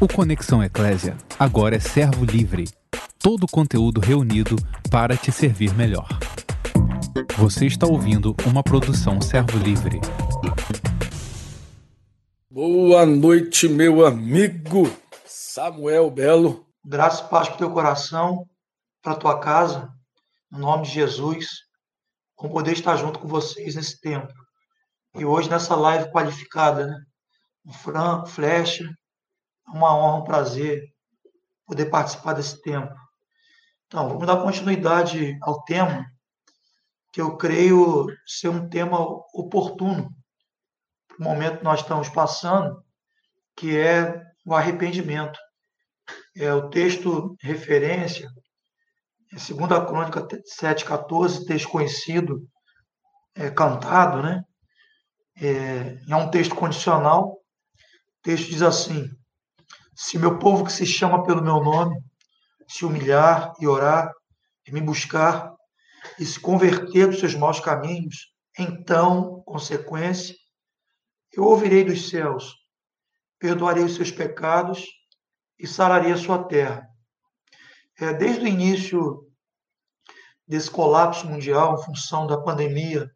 O Conexão Eclésia agora é servo livre. Todo o conteúdo reunido para te servir melhor. Você está ouvindo uma produção servo livre. Boa noite, meu amigo Samuel Belo. Graça e paz para o teu coração, para a tua casa, no nome de Jesus. Com poder estar junto com vocês nesse tempo. E hoje nessa live qualificada, né? O Fran, Flecha, é uma honra, um prazer poder participar desse tempo. Então, vamos dar continuidade ao tema, que eu creio ser um tema oportuno para o momento que nós estamos passando, que é o arrependimento. É o texto referência, é segunda crônica 7,14, texto conhecido, é, cantado, né? É, é um texto condicional. O texto diz assim: se meu povo que se chama pelo meu nome se humilhar e orar, e me buscar e se converter dos seus maus caminhos, então, consequência, eu ouvirei dos céus, perdoarei os seus pecados e sararei a sua terra. É, desde o início desse colapso mundial em função da pandemia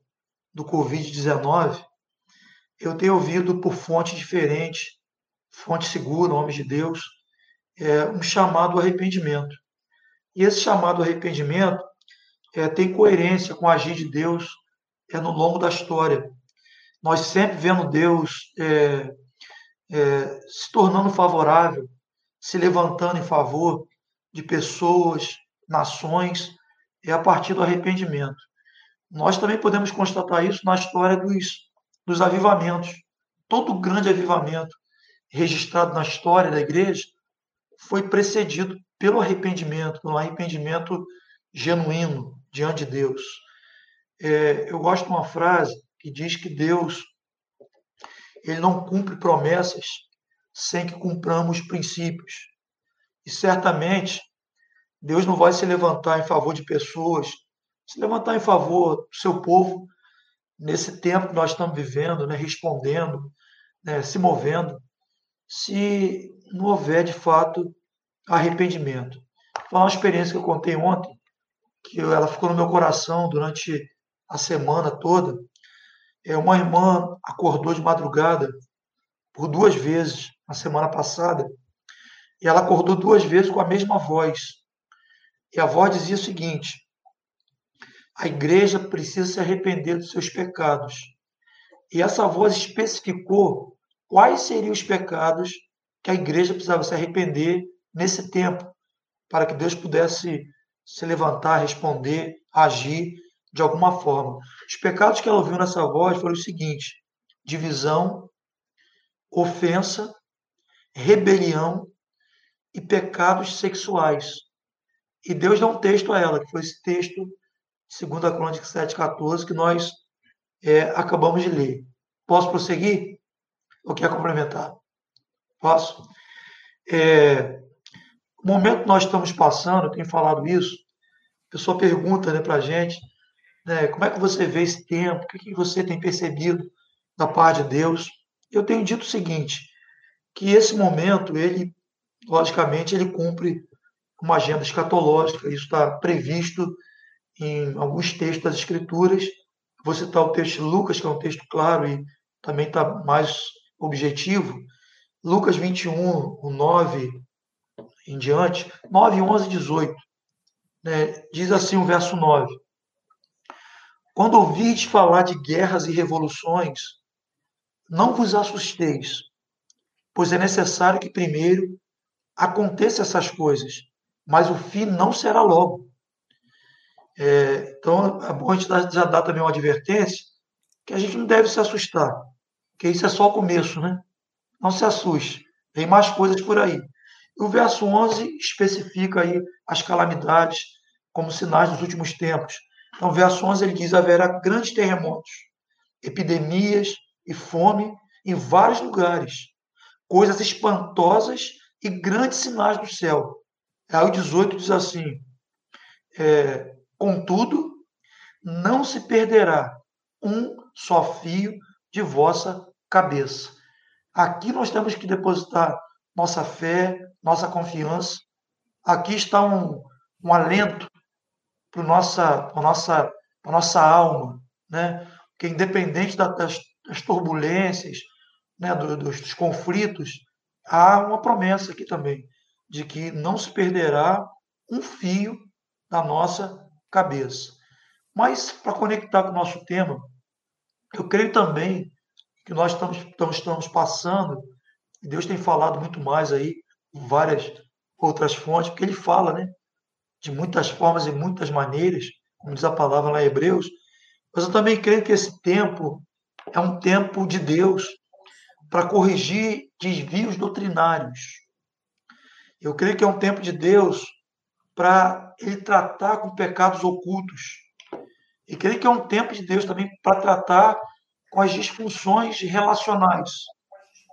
do Covid-19, eu tenho ouvido por fontes diferentes fonte segura, homens de Deus, é um chamado arrependimento. E esse chamado arrependimento é, tem coerência com o agir de Deus é, no longo da história. Nós sempre vendo Deus é, é, se tornando favorável, se levantando em favor de pessoas, nações, é a partir do arrependimento. Nós também podemos constatar isso na história dos, dos avivamentos. Todo grande avivamento registrado na história da igreja foi precedido pelo arrependimento, pelo arrependimento genuíno diante de Deus. É, eu gosto de uma frase que diz que Deus ele não cumpre promessas sem que cumpramos princípios. E certamente Deus não vai se levantar em favor de pessoas, se levantar em favor do seu povo nesse tempo que nós estamos vivendo, né, respondendo, né, se movendo se não houver de fato arrependimento. Foi uma experiência que eu contei ontem, que ela ficou no meu coração durante a semana toda. É uma irmã acordou de madrugada por duas vezes na semana passada, e ela acordou duas vezes com a mesma voz. E a voz dizia o seguinte: a igreja precisa se arrepender dos seus pecados. E essa voz especificou quais seriam os pecados que a igreja precisava se arrepender nesse tempo, para que Deus pudesse se levantar, responder, agir de alguma forma. Os pecados que ela ouviu nessa voz foram os seguintes: divisão, ofensa, rebelião e pecados sexuais. E Deus dá um texto a ela, que foi esse texto, 2 Crônica 7,14, que nós é, acabamos de ler. Posso prosseguir? Ou quer complementar? Posso? É, o momento que nós estamos passando, eu tenho falado isso, a pessoa pergunta né, para a gente, né, como é que você vê esse tempo, o que, que você tem percebido da parte de Deus? Eu tenho dito o seguinte, que esse momento, ele, logicamente, ele cumpre uma agenda escatológica, isso está previsto em alguns textos das Escrituras. Vou citar o texto de Lucas, que é um texto claro e também está mais objetivo, Lucas 21, o 9 em diante, 9, 11 18, né, diz assim o verso 9: Quando ouvirdes falar de guerras e revoluções, não vos assusteis, pois é necessário que primeiro aconteça essas coisas, mas o fim não será logo. É, então, é bom a gente já dar também uma advertência que a gente não deve se assustar que isso é só o começo, né? Não se assuste, tem mais coisas por aí. E o verso 11 especifica aí as calamidades como sinais dos últimos tempos. Então, o verso 11 ele diz: haverá grandes terremotos, epidemias e fome em vários lugares, coisas espantosas e grandes sinais do céu. Aí o 18 diz assim: é, contudo, não se perderá um só fio de vossa cabeça. Aqui nós temos que depositar nossa fé, nossa confiança. Aqui está um, um alento para nossa, a nossa, a nossa alma, né? Que independente das, das turbulências, né, dos, dos conflitos, há uma promessa aqui também de que não se perderá um fio da nossa cabeça. Mas para conectar com o nosso tema, eu creio também que nós estamos, estamos passando, e Deus tem falado muito mais aí, em várias outras fontes, porque Ele fala, né? De muitas formas e muitas maneiras, como diz a palavra lá em Hebreus, mas eu também creio que esse tempo é um tempo de Deus para corrigir desvios doutrinários. Eu creio que é um tempo de Deus para ele tratar com pecados ocultos. E creio que é um tempo de Deus também para tratar com as disfunções relacionais,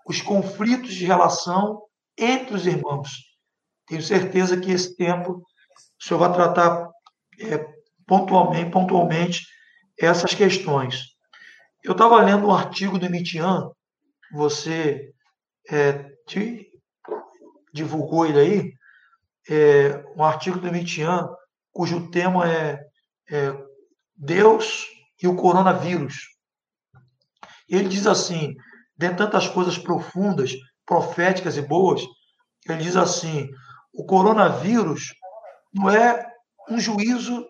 os conflitos de relação entre os irmãos. Tenho certeza que esse tempo o Senhor vai tratar é, pontualmente, pontualmente essas questões. Eu estava lendo um artigo do Mitian, você é, te, divulgou ele aí, é, um artigo do Mitian, cujo tema é, é Deus e o coronavírus. Ele diz assim, dentre tantas coisas profundas, proféticas e boas, ele diz assim: o coronavírus não é um juízo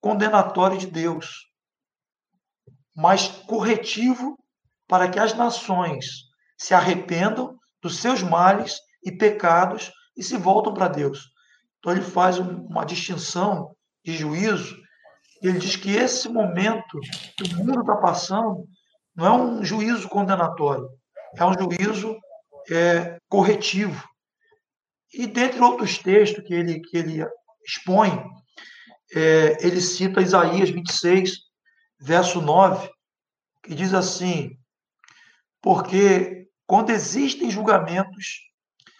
condenatório de Deus, mas corretivo para que as nações se arrependam dos seus males e pecados e se voltam para Deus. Então ele faz uma distinção de juízo. Ele diz que esse momento que o mundo está passando não é um juízo condenatório, é um juízo é, corretivo. E dentre outros textos que ele, que ele expõe, é, ele cita Isaías 26, verso 9, que diz assim: Porque quando existem julgamentos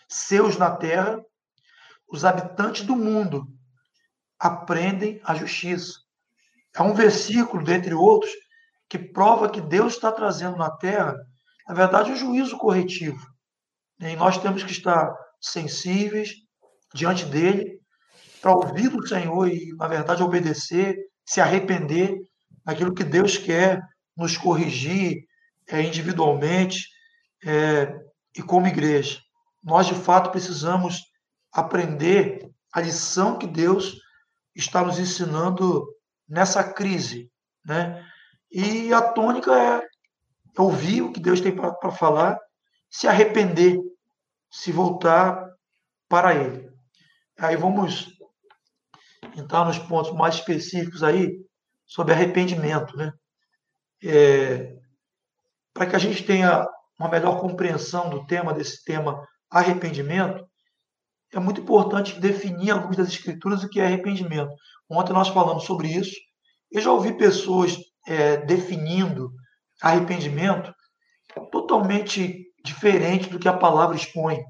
seus na terra, os habitantes do mundo aprendem a justiça. É um versículo, dentre outros, que prova que Deus está trazendo na terra, na verdade, um juízo corretivo. E nós temos que estar sensíveis diante dele para ouvir do Senhor e, na verdade, obedecer, se arrepender daquilo que Deus quer nos corrigir é, individualmente é, e como igreja. Nós, de fato, precisamos aprender a lição que Deus está nos ensinando nessa crise, né? E a tônica é ouvir o que Deus tem para falar, se arrepender, se voltar para Ele. Aí vamos entrar nos pontos mais específicos aí sobre arrependimento, né? É, para que a gente tenha uma melhor compreensão do tema desse tema arrependimento, é muito importante definir algumas das escrituras o que é arrependimento. Ontem nós falamos sobre isso. Eu já ouvi pessoas é, definindo arrependimento totalmente diferente do que a palavra expõe.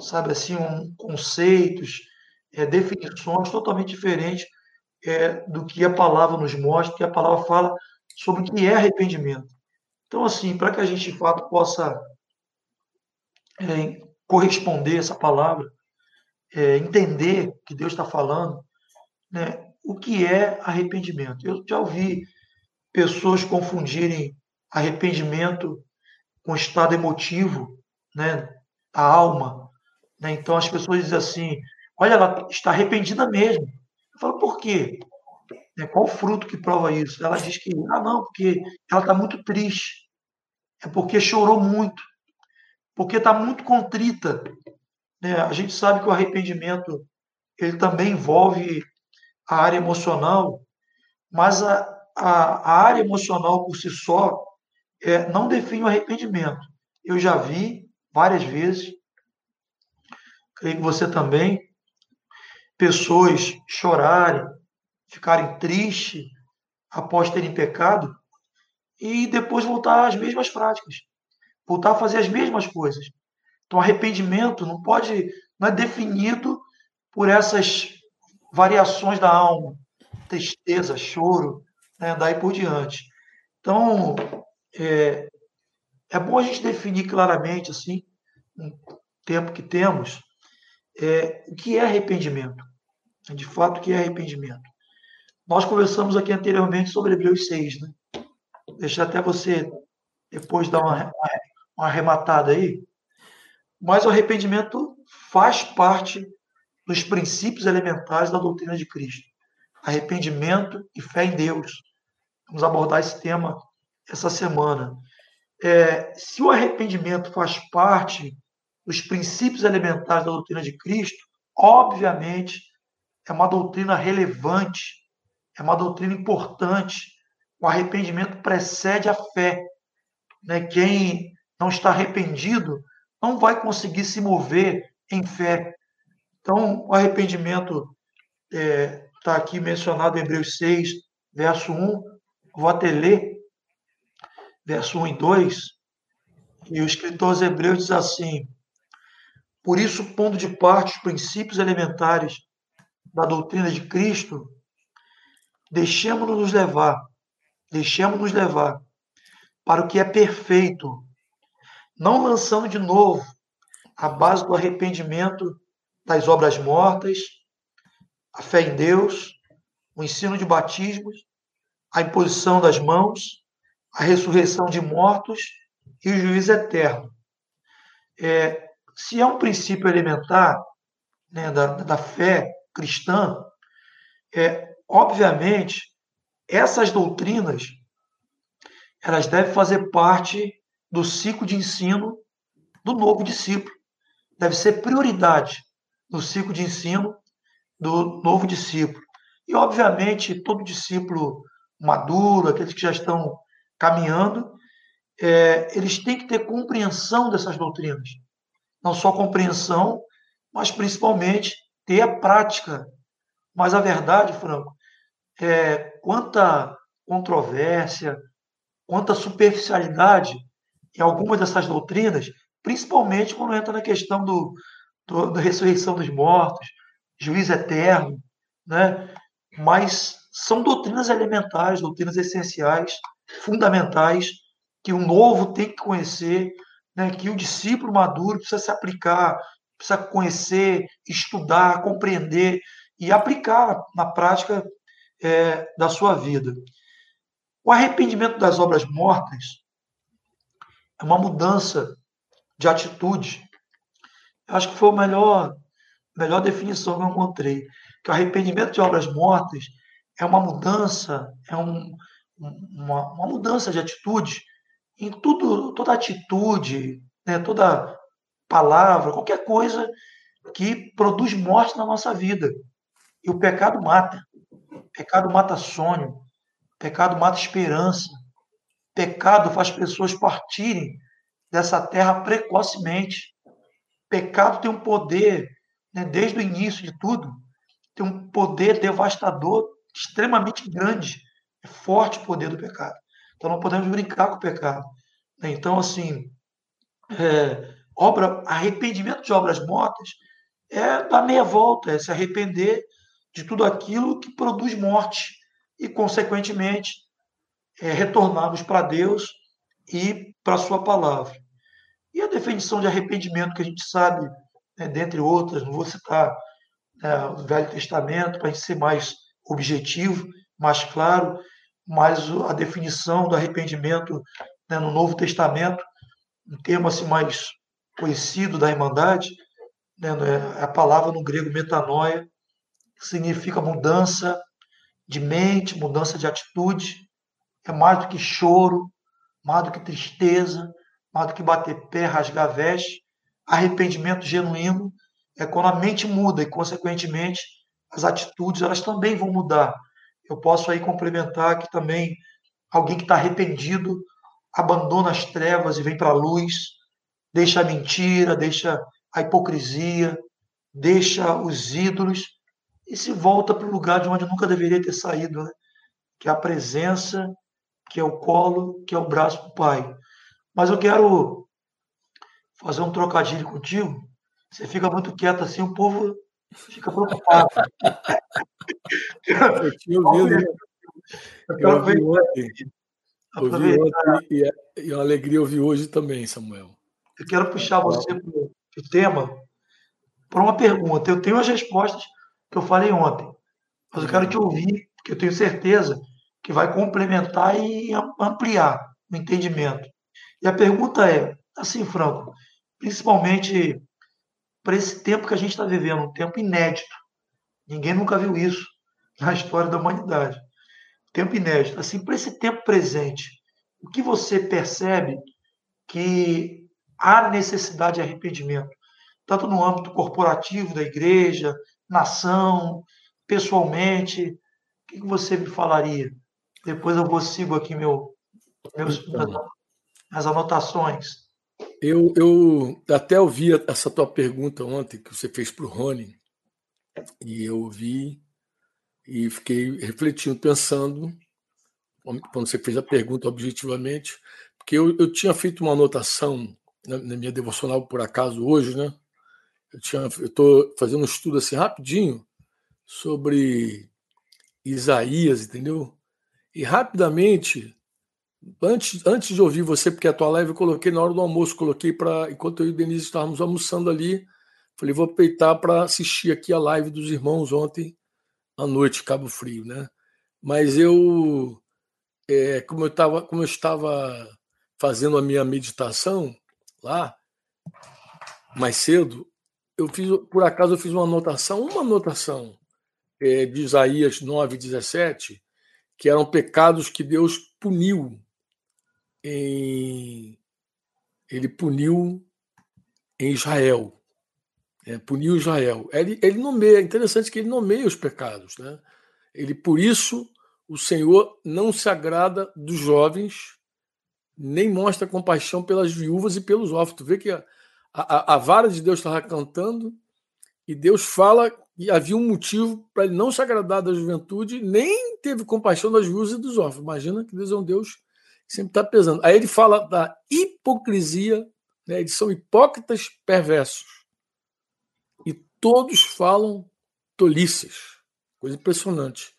Sabe assim, um, conceitos, é, definições totalmente diferentes é, do que a palavra nos mostra, que a palavra fala sobre o que é arrependimento. Então, assim, para que a gente de fato possa é, corresponder a essa palavra, é, entender que Deus está falando, né, o que é arrependimento. Eu já ouvi pessoas confundirem arrependimento com estado emotivo, né, a alma. Né? Então as pessoas dizem assim: olha, ela está arrependida mesmo. Eu falo, por quê? Né, qual o fruto que prova isso? Ela diz que, ah, não, porque ela está muito triste. É porque chorou muito. Porque está muito contrita. Né? A gente sabe que o arrependimento ele também envolve a área emocional, mas a, a, a área emocional por si só é, não define o arrependimento. Eu já vi várias vezes, creio que você também, pessoas chorarem, ficarem tristes após terem pecado e depois voltar às mesmas práticas, voltar a fazer as mesmas coisas. Então, arrependimento não pode, não é definido por essas variações da alma, tristeza, choro, né, daí por diante. Então, é, é bom a gente definir claramente assim tempo que temos, é, o que é arrependimento? De fato, o que é arrependimento? Nós conversamos aqui anteriormente sobre Hebreus 6, né? Deixa até você depois dar uma, uma arrematada aí. Mas o arrependimento faz parte dos princípios elementares da doutrina de Cristo. Arrependimento e fé em Deus. Vamos abordar esse tema essa semana. É, se o arrependimento faz parte dos princípios elementares da doutrina de Cristo, obviamente é uma doutrina relevante, é uma doutrina importante. O arrependimento precede a fé. Né? Quem não está arrependido não vai conseguir se mover em fé. Então, o arrependimento é, tá aqui mencionado em Hebreus 6, verso 1. Vou até ler, verso 1 e 2. E o escritor aos Hebreus diz assim: Por isso, pondo de parte os princípios elementares da doutrina de Cristo, deixemos-nos levar, deixemos-nos levar para o que é perfeito, não lançando de novo a base do arrependimento das obras mortas, a fé em Deus, o ensino de batismos, a imposição das mãos, a ressurreição de mortos e o juízo eterno. É, se é um princípio elementar né, da, da fé cristã, é, obviamente, essas doutrinas elas devem fazer parte do ciclo de ensino do novo discípulo. Deve ser prioridade no ciclo de ensino do novo discípulo. E, obviamente, todo discípulo maduro, aqueles que já estão caminhando, é, eles têm que ter compreensão dessas doutrinas. Não só compreensão, mas principalmente ter a prática. Mas a verdade, Franco, é quanta controvérsia, quanta superficialidade em algumas dessas doutrinas, principalmente quando entra na questão do, do, da ressurreição dos mortos, juiz eterno, né? mas são doutrinas elementares, doutrinas essenciais, fundamentais, que o novo tem que conhecer, né? que o discípulo maduro precisa se aplicar, precisa conhecer, estudar, compreender e aplicar na prática é, da sua vida. O arrependimento das obras mortas é uma mudança de atitude. Eu acho que foi a melhor, melhor definição que eu encontrei. Que o arrependimento de obras mortas é uma mudança, é um, uma, uma mudança de atitude em tudo, toda atitude, né, toda palavra, qualquer coisa que produz morte na nossa vida. E o pecado mata. O pecado mata sonho. O pecado mata esperança. O pecado faz pessoas partirem dessa terra precocemente. O pecado tem um poder, né, desde o início de tudo, tem um poder devastador extremamente grande. É forte o poder do pecado. Então não podemos brincar com o pecado. Né? Então, assim, é, obra, arrependimento de obras mortas é dar meia volta, é se arrepender de tudo aquilo que produz morte e, consequentemente, é, retornarmos para Deus e para a Sua palavra. E a definição de arrependimento, que a gente sabe, né, dentre outras, não vou citar né, o Velho Testamento para a gente ser mais objetivo, mais claro, mas a definição do arrependimento né, no Novo Testamento, um termo assim mais conhecido da Irmandade, né, é a palavra no grego metanoia, significa mudança de mente, mudança de atitude, é mais do que choro, mais do que tristeza, mais do que bater pé, rasgar veste. Arrependimento genuíno é quando a mente muda e, consequentemente, as atitudes elas também vão mudar. Eu posso aí complementar que também alguém que está arrependido abandona as trevas e vem para a luz, deixa a mentira, deixa a hipocrisia, deixa os ídolos e se volta para o lugar de onde nunca deveria ter saído, né? que é a presença, que é o colo, que é o braço do Pai. Mas eu quero fazer um trocadilho contigo. Você fica muito quieto assim, o povo fica preocupado. eu tinha ouvido. Eu, eu ouvi ontem. Ouvi ontem e, é, e é uma alegria ouvir hoje também, Samuel. Eu quero puxar você para de tema para uma pergunta. Eu tenho as respostas que eu falei ontem, mas eu quero te ouvir, porque eu tenho certeza que vai complementar e ampliar o entendimento. E a pergunta é, assim, Franco, principalmente para esse tempo que a gente está vivendo, um tempo inédito. Ninguém nunca viu isso na história da humanidade. Tempo inédito. Assim, para esse tempo presente, o que você percebe que há necessidade de arrependimento, tanto no âmbito corporativo da igreja, nação, pessoalmente, o que você me falaria? Depois eu vou sigo aqui meu, meus, então, as anotações. Eu, eu até ouvi essa tua pergunta ontem que você fez para o Rony, e eu ouvi e fiquei refletindo, pensando, quando você fez a pergunta objetivamente, porque eu, eu tinha feito uma anotação na, na minha devocional, por acaso, hoje, né? Eu estou fazendo um estudo assim rapidinho sobre Isaías, entendeu? E rapidamente, antes, antes de ouvir você, porque a tua live eu coloquei na hora do almoço, coloquei para. Enquanto eu e o Denise estávamos almoçando ali, falei, vou aproveitar para assistir aqui a live dos irmãos ontem à noite, Cabo Frio, né? Mas eu, é, como, eu tava, como eu estava fazendo a minha meditação lá, mais cedo, eu fiz, por acaso, eu fiz uma anotação, uma anotação é, de Isaías 9, 17, que eram pecados que Deus puniu em. Ele puniu em Israel. É, puniu Israel. Ele, ele nomeia, é interessante que ele nomeia os pecados. Né? Ele, por isso, o Senhor não se agrada dos jovens, nem mostra compaixão pelas viúvas e pelos órfãos. Tu vê que a, a, a vara de Deus estava cantando e Deus fala e havia um motivo para ele não se agradar da juventude, nem teve compaixão das viúvas e dos órfãos. Imagina que Deus é um Deus que sempre está pesando. Aí ele fala da hipocrisia, né? eles são hipócritas perversos. E todos falam tolices. Coisa impressionante.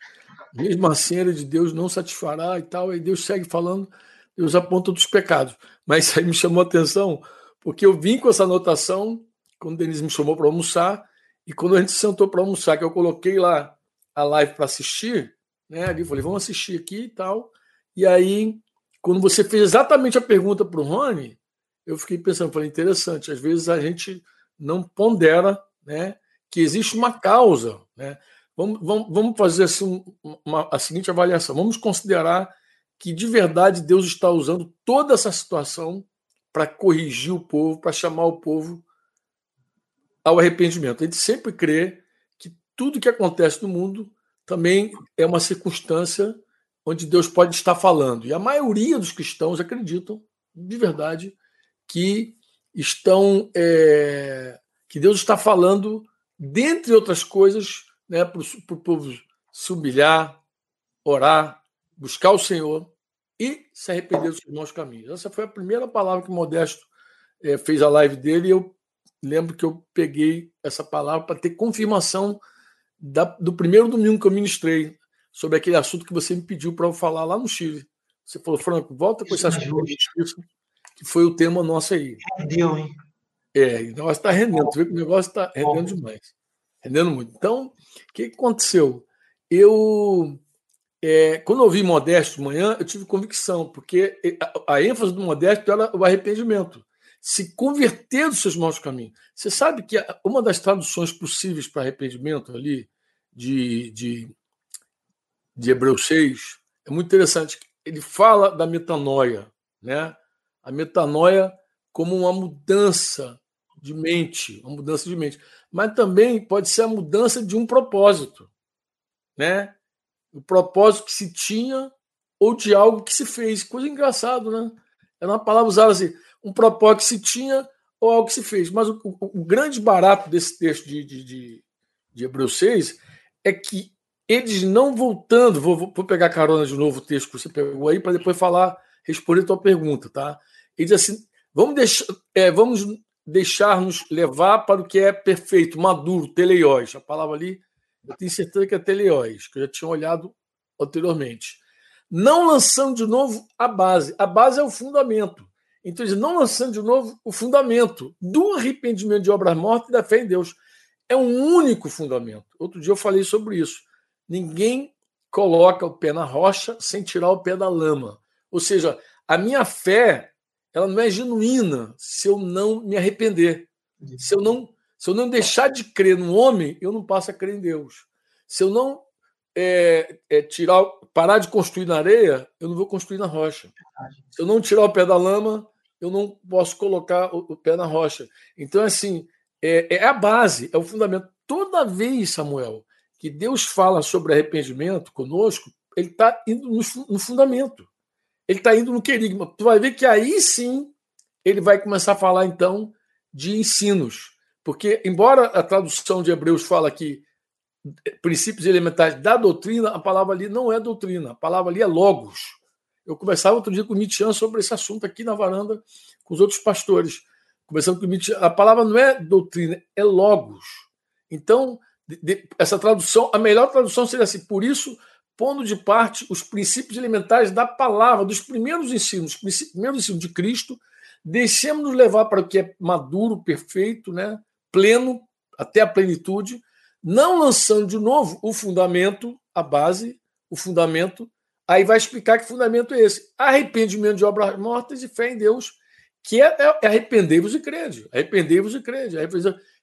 Mesmo assim, a de Deus não satisfará e tal. Aí Deus segue falando, Deus aponta dos pecados. Mas isso aí me chamou a atenção, porque eu vim com essa anotação quando o Denise me chamou para almoçar e quando a gente sentou para almoçar, que eu coloquei lá a live para assistir, né? Ali falei, vamos assistir aqui e tal. E aí, quando você fez exatamente a pergunta para o Rony, eu fiquei pensando, falei, interessante, às vezes a gente não pondera né, que existe uma causa. Né? Vamos, vamos, vamos fazer assim, uma, a seguinte avaliação: vamos considerar que de verdade Deus está usando toda essa situação para corrigir o povo, para chamar o povo ao arrependimento. A gente sempre crê que tudo que acontece no mundo também é uma circunstância onde Deus pode estar falando. E a maioria dos cristãos acreditam, de verdade, que estão é, que Deus está falando, dentre outras coisas, né, para o povo se humilhar, orar, buscar o Senhor e se arrepender dos seus maus caminhos. Essa foi a primeira palavra que o Modesto é, fez a live dele e eu lembro que eu peguei essa palavra para ter confirmação da, do primeiro domingo que eu ministrei sobre aquele assunto que você me pediu para eu falar lá no Chile. Você falou, Franco, volta com esse é assunto que foi o tema nosso aí. Rendeu, hein? É, o negócio está rendendo. Tu vê que o negócio está rendendo demais. Rendendo muito. Então, o que, aconteceu? Eu, é, quando eu ouvi Modesto de manhã, eu tive convicção, porque a, a ênfase do Modesto era o arrependimento se converter dos seus maus caminhos. Você sabe que uma das traduções possíveis para arrependimento ali de, de, de Hebreus 6 é muito interessante. Ele fala da metanoia, né? A metanoia como uma mudança de mente, uma mudança de mente, mas também pode ser a mudança de um propósito, né? O propósito que se tinha ou de algo que se fez. Coisa engraçada, né? Era uma palavra usada assim: um propósito que se tinha ou algo que se fez. Mas o, o, o grande barato desse texto de, de, de, de Hebreus 6 é que eles não voltando, vou, vou pegar carona de novo o texto que você pegou aí, para depois falar, responder a tua pergunta, tá? Ele diz assim: vamos, deixar, é, vamos deixar-nos levar para o que é perfeito, maduro, teleiós. A palavra ali, eu tenho certeza que é teleiós, que eu já tinha olhado anteriormente. Não lançando de novo a base. A base é o fundamento. Então, não lançando de novo o fundamento do arrependimento de obras mortas e da fé em Deus. É um único fundamento. Outro dia eu falei sobre isso. Ninguém coloca o pé na rocha sem tirar o pé da lama. Ou seja, a minha fé ela não é genuína se eu não me arrepender. Se eu não, se eu não deixar de crer no homem, eu não passo a crer em Deus. Se eu não é, é, tirar, parar de construir na areia, eu não vou construir na rocha. Se eu não tirar o pé da lama, eu não posso colocar o, o pé na rocha. Então, assim, é, é, a base, é o fundamento. Toda vez, Samuel, que Deus fala sobre arrependimento conosco, ele está indo no, fundamento. Ele está indo no querigma. Tu vai ver que aí sim ele vai começar a falar, então, de ensinos. Porque, embora a tradução de Hebreus fala aqui princípios elementares da doutrina, a palavra ali não é doutrina, a palavra ali é logos. Eu conversava outro dia com o Nietzsche sobre esse assunto aqui na varanda com os outros pastores. Conversando com o Nietzsche, a palavra não é doutrina, é logos. Então, de, essa tradução, a melhor tradução seria assim: por isso, pondo de parte os princípios elementares da palavra, dos primeiros ensinos, primeiros ensinos de Cristo, deixemos-nos levar para o que é maduro, perfeito, né, pleno, até a plenitude, não lançando de novo o fundamento, a base, o fundamento. Aí vai explicar que fundamento é esse: arrependimento de obras mortas e fé em Deus, que é, é, é arrependei-vos e crede. Arrependei-vos e crede.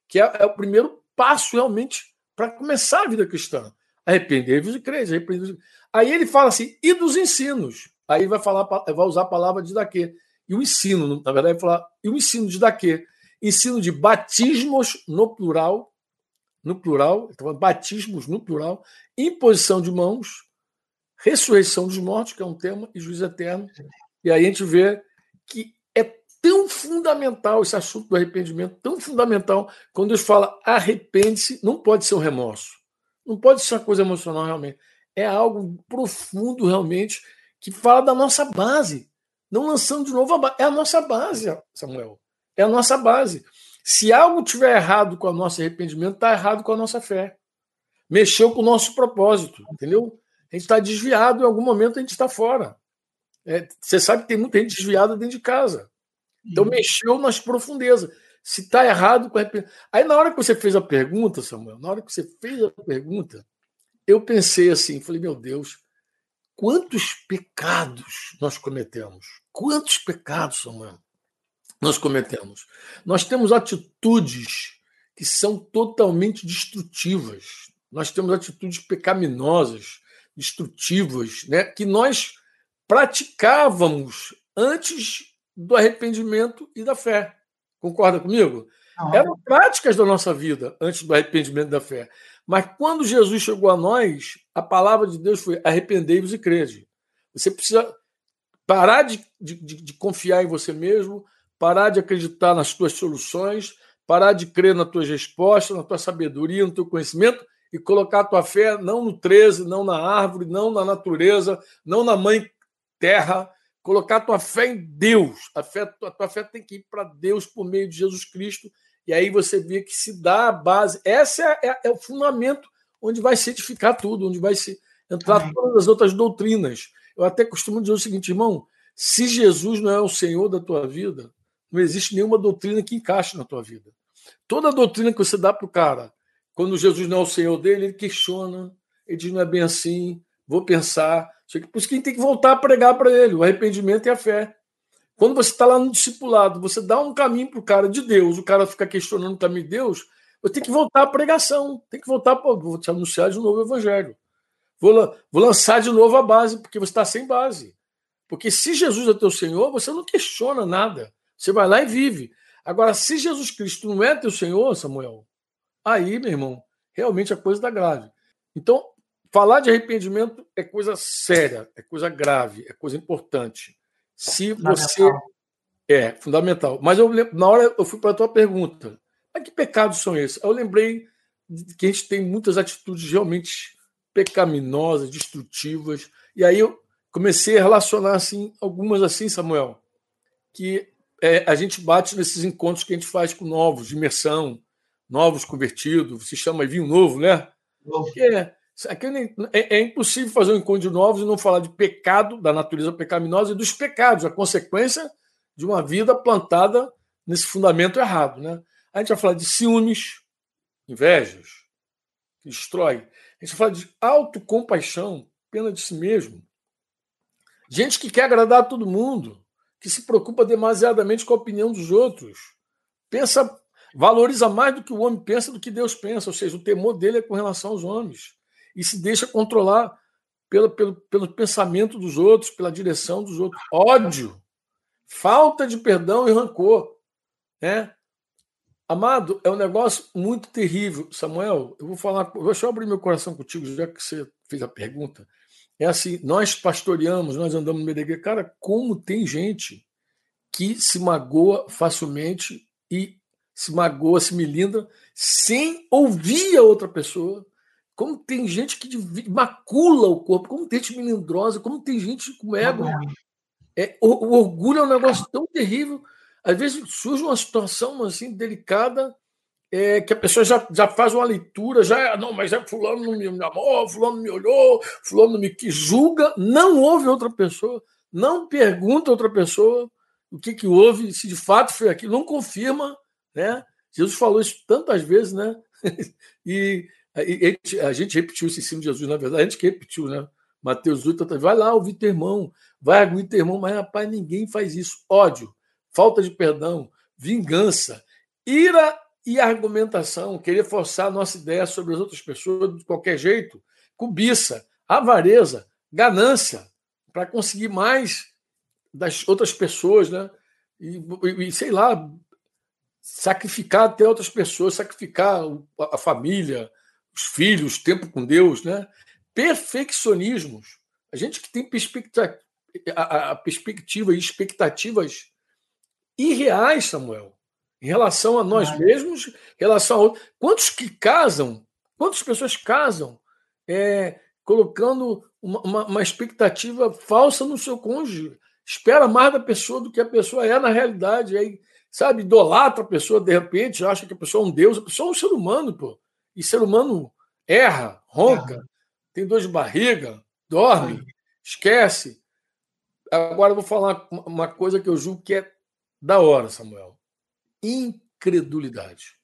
Que é, é, o primeiro passo realmente para começar a vida cristã. Arrependei-vos e crede. Arrependei Aí ele fala assim: e dos ensinos? Aí vai falar, vai usar a palavra de daquê. E o ensino, na verdade, vai falar, e o ensino de daquê? Ensino de batismos no plural no plural, então, batismos no plural, imposição de mãos, ressurreição dos mortos, que é um tema, e juízo eterno. E aí a gente vê que tão fundamental esse assunto do arrependimento, tão fundamental, quando Deus fala arrepende-se, não pode ser um remorso, não pode ser uma coisa emocional realmente, é algo profundo realmente, que fala da nossa base, não lançando de novo a base, é a nossa base, Samuel, é a nossa base. Se algo tiver errado com o nosso arrependimento, está errado com a nossa fé. Mexeu com o nosso propósito, entendeu? A gente está desviado, em algum momento a gente está fora. É, você sabe que tem muita gente desviada dentro de casa. Então, uhum. mexeu nas profundezas. Se está errado. Aí, na hora que você fez a pergunta, Samuel, na hora que você fez a pergunta, eu pensei assim: falei, meu Deus, quantos pecados nós cometemos? Quantos pecados, Samuel? nós cometemos. Nós temos atitudes que são totalmente destrutivas. Nós temos atitudes pecaminosas, destrutivas, né, que nós praticávamos antes do arrependimento e da fé. Concorda comigo? Eram práticas da nossa vida antes do arrependimento e da fé. Mas quando Jesus chegou a nós, a palavra de Deus foi: arrependei-vos e crede. Você precisa parar de, de, de, confiar em você mesmo, parar de acreditar nas tuas soluções, parar de crer nas tuas respostas, na tua sabedoria, no teu conhecimento e colocar a tua fé não no 13, não na árvore, não na natureza, não na mãe terra, colocar a tua fé em Deus. A, fé, a tua fé tem que ir para Deus por meio de Jesus Cristo. E aí você vê que se dá a base. Esse é, é, é o fundamento onde vai se edificar tudo, onde vai se entrar Amém. todas as outras doutrinas. Eu até costumo dizer o seguinte, irmão: se Jesus não é o Senhor da tua vida, não existe nenhuma doutrina que encaixe na tua vida. Toda doutrina que você dá para o cara, quando Jesus não é o Senhor dele, ele questiona, ele diz: não é bem assim, vou pensar. Por isso que tem que voltar a pregar para ele o arrependimento e a fé. Quando você está lá no discipulado, você dá um caminho para o cara de Deus, o cara fica questionando o caminho de Deus, eu tenho que voltar à pregação, tem que voltar para. Te anunciar de novo o evangelho. Vou, vou lançar de novo a base, porque você está sem base. Porque se Jesus é teu Senhor, você não questiona nada. Você vai lá e vive. Agora, se Jesus Cristo não é teu Senhor, Samuel, aí, meu irmão, realmente a coisa está grave. Então, falar de arrependimento é coisa séria, é coisa grave, é coisa importante. Se você. É, fundamental. Mas eu, na hora eu fui para a tua pergunta. Mas que pecados são esses? Eu lembrei que a gente tem muitas atitudes realmente pecaminosas, destrutivas. E aí eu comecei a relacionar assim, algumas assim, Samuel, que é, a gente bate nesses encontros que a gente faz com novos, de imersão, novos convertidos, se chama vinho novo, né? É, é, é, impossível fazer um encontro de novos e não falar de pecado, da natureza pecaminosa e dos pecados, a consequência de uma vida plantada nesse fundamento errado. Né? A gente vai falar de ciúmes, invejas, que destrói. A gente vai falar de autocompaixão, pena de si mesmo. Gente que quer agradar a todo mundo, que se preocupa demasiadamente com a opinião dos outros. Pensa, valoriza mais do que o homem pensa do que Deus pensa, ou seja, o temor dele é com relação aos homens. E se deixa controlar pelo, pelo, pelo pensamento dos outros, pela direção dos outros. Ódio, falta de perdão e rancor. Né? Amado, é um negócio muito terrível. Samuel, eu vou falar, eu vou só abrir meu coração contigo, já que você fez a pergunta. É assim, nós pastoreamos, nós andamos no meio igreja. Cara, como tem gente que se magoa facilmente e se magoa, se melindra, sem ouvir a outra pessoa. Como tem gente que macula o corpo, como tem gente melindrosa, como tem gente com ego. É, o, o orgulho é um negócio tão terrível. Às vezes surge uma situação assim delicada é, que a pessoa já, já faz uma leitura, já não, mas é fulano não me, me amou, fulano me olhou, fulano não me que julga, não ouve outra pessoa, não pergunta outra pessoa o que que houve, se de fato foi aquilo, não confirma, né? Jesus falou isso tantas vezes, né? e, e a gente repetiu esse ensino de Jesus, na verdade, a gente que repetiu, né? Mateus 8, vai lá ouvir teu irmão, vai arguir teu irmão, mas rapaz, ninguém faz isso. Ódio, falta de perdão, vingança, ira e argumentação, querer forçar a nossa ideia sobre as outras pessoas de qualquer jeito, cobiça, avareza, ganância, para conseguir mais das outras pessoas, né? E, e, sei lá, sacrificar até outras pessoas, sacrificar a família, os filhos, tempo com Deus, né? Perfeccionismos. A gente que tem perspectiva, a, a perspectiva e expectativas irreais, Samuel em relação a nós mesmos, em relação a outros. Quantos que casam, quantas pessoas casam é, colocando uma, uma, uma, expectativa falsa no seu cônjuge? Espera mais da pessoa do que a pessoa é na realidade. Aí, sabe, idolatra a pessoa de repente, acha que a pessoa é um Deus. A pessoa é um ser humano, pô. E ser humano erra, ronca, erra. tem dor de barriga, dorme, Sim. esquece. Agora eu vou falar uma coisa que eu julgo que é da hora, Samuel incredulidade.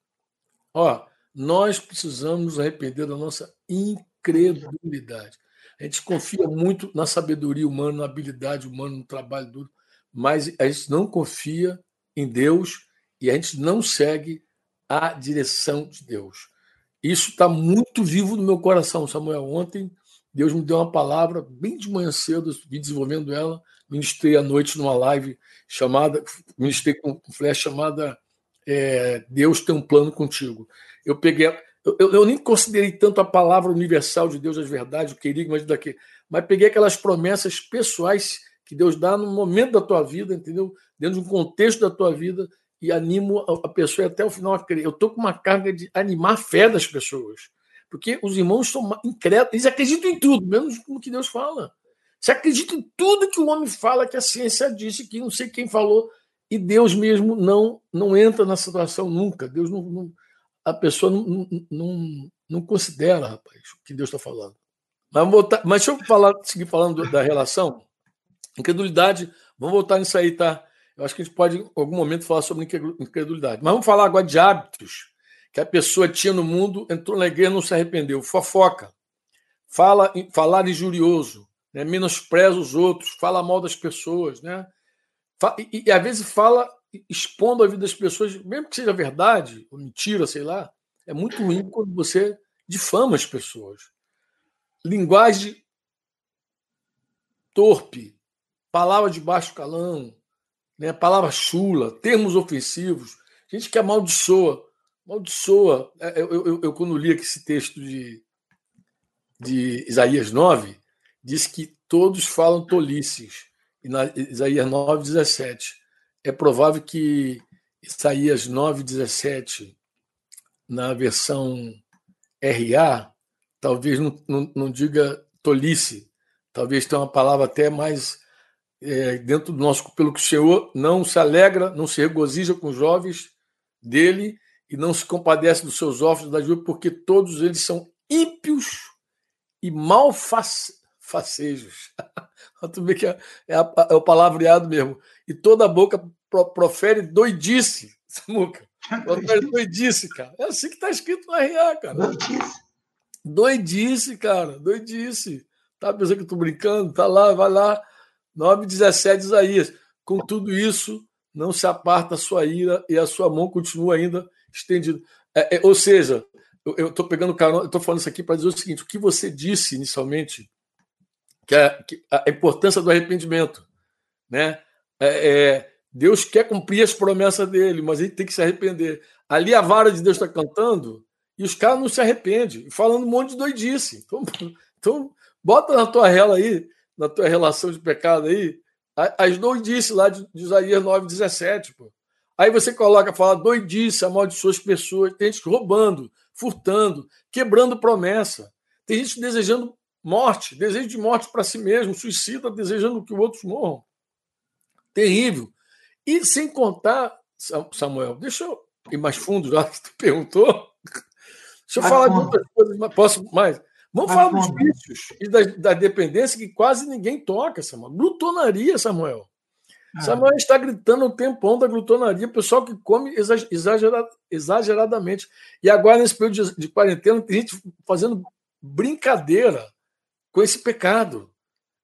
Ó, nós precisamos nos arrepender da nossa incredulidade. A gente confia muito na sabedoria humana, na habilidade humana, no trabalho duro, mas a gente não confia em Deus e a gente não segue a direção de Deus. Isso está muito vivo no meu coração, Samuel. Ontem, Deus me deu uma palavra bem de manhã cedo, vim desenvolvendo ela, ministrei à noite numa live chamada, ministrei com flash chamada é, Deus tem um plano contigo. Eu peguei. Eu, eu, nem considerei tanto a palavra universal de Deus, as verdades, o querido, mas daqui. Mas peguei aquelas promessas pessoais que Deus dá no momento da tua vida, entendeu? Dentro de um contexto da tua vida e animo a pessoa até o final a crer. Eu estou com uma carga de animar a fé das pessoas. Porque os irmãos são incrédulos, eles acreditam em tudo, menos no que Deus fala. Você acredita em tudo que o homem fala, que a ciência disse, que não sei quem falou. E Deus mesmo não não entra na situação nunca. Deus não, não a pessoa não, não, não, considera, rapaz, o que Deus está falando. Mas, voltar, mas deixa eu falar, seguir falando da relação. Incredulidade, vamos voltar nisso aí, tá? Eu acho que a gente pode, em algum momento, falar sobre incredulidade. Mas vamos falar agora de hábitos que a pessoa tinha no mundo, entrou na igreja não se arrependeu. Fofoca, fala, falar injurioso, né? menospreza os outros, fala mal das pessoas, né? E, e, às vezes fala expondo a vida das pessoas, mesmo que seja verdade ou mentira, sei lá, é muito ruim quando você difama as pessoas. Linguagem torpe, palavra de baixo calão, né, palavra chula, termos ofensivos, gente que amaldiçoa. Amaldiçoa. É, eu, eu, eu, quando li esse texto de, de Isaías 9, diz que todos falam tolices e na Isaías 9, 17. É provável que Isaías 9, 17, na versão RA, talvez não, não, não diga tolice, talvez tenha uma palavra até mais é, dentro do nosso, pelo que o Senhor não se alegra, não se regozija com os jovens dele e não se compadece dos seus órfãos da juventude, porque todos eles são ímpios e malfacejos. tu vê que é, é, a, é o palavreado mesmo. E toda a boca profere doidice, Samuca. Profere doidice, cara. É assim que está escrito no RA, cara. Doidice. Doidice, cara. Doidice. Tá pensando que eu tô brincando? Tá lá, vai lá. 9,17 Isaías. Com tudo isso, não se aparta a sua ira e a sua mão continua ainda estendida. É, é, ou seja, eu estou pegando carona, estou falando isso aqui para dizer o seguinte: o que você disse inicialmente, que, é, que a importância do arrependimento, né? É, é, Deus quer cumprir as promessas dele, mas ele tem que se arrepender. Ali a vara de Deus está cantando e os caras não se arrependem, falando um monte de doidice. Então, então bota na tua rela aí, na tua relação de pecado aí, as doidices lá de, de Isaías 9,17, pô. Aí você coloca, fala doidice, amaldiçoa as pessoas, tem gente roubando, furtando, quebrando promessa. Tem gente desejando morte, desejo de morte para si mesmo, suicida, desejando que os outros morram. Terrível. E sem contar, Samuel, deixa eu ir mais fundo, já que tu perguntou. Deixa eu falar de outras coisas, mas posso mais? Vamos falar dos vícios e da, da, dependência que quase ninguém toca, Samuel. Glutonaria, Samuel. Ah. Samuel está gritando o tempão da glutonaria, pessoal que come exagerad, exageradamente. E agora, nesse período de, de quarentena, tem gente fazendo brincadeira com esse pecado.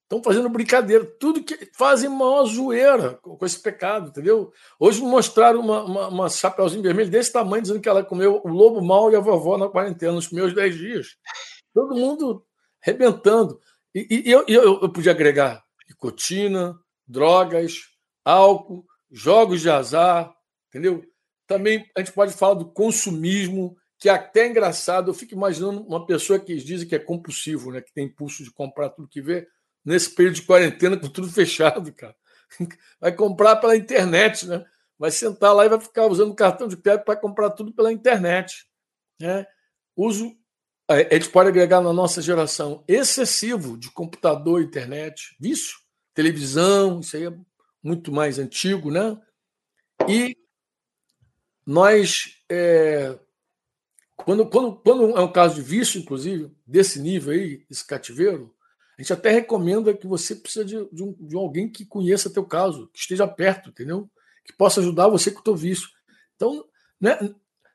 Estão fazendo brincadeira. Tudo que fazem maior zoeira com esse pecado, entendeu? Hoje mostraram uma, uma, uma chapeuzinho vermelho desse tamanho, dizendo que ela comeu o lobo mal e a vovó na quarentena, nos meus 10 dias. Todo mundo rebentando. E, e eu, eu, eu podia agregar nicotina, drogas, álcool, jogos de azar, entendeu? Também a gente pode falar do consumismo, que é até engraçado. Eu fico imaginando uma pessoa que dizem que é compulsivo, né? que tem impulso de comprar tudo que vê, nesse período de quarentena, com tudo fechado, cara. Vai comprar pela internet, né? Vai sentar lá e vai ficar usando cartão de crédito para comprar tudo pela internet. Né? Uso a gente pode agregar na nossa geração excessivo de computador, internet, vício, televisão, isso aí é muito mais antigo, né? E nós, é, quando, quando, quando é um caso de vício, inclusive, desse nível aí, esse cativeiro, a gente até recomenda que você precisa de, de, um, de alguém que conheça teu caso, que esteja perto, entendeu? Que possa ajudar você com o teu vício. Então, não é,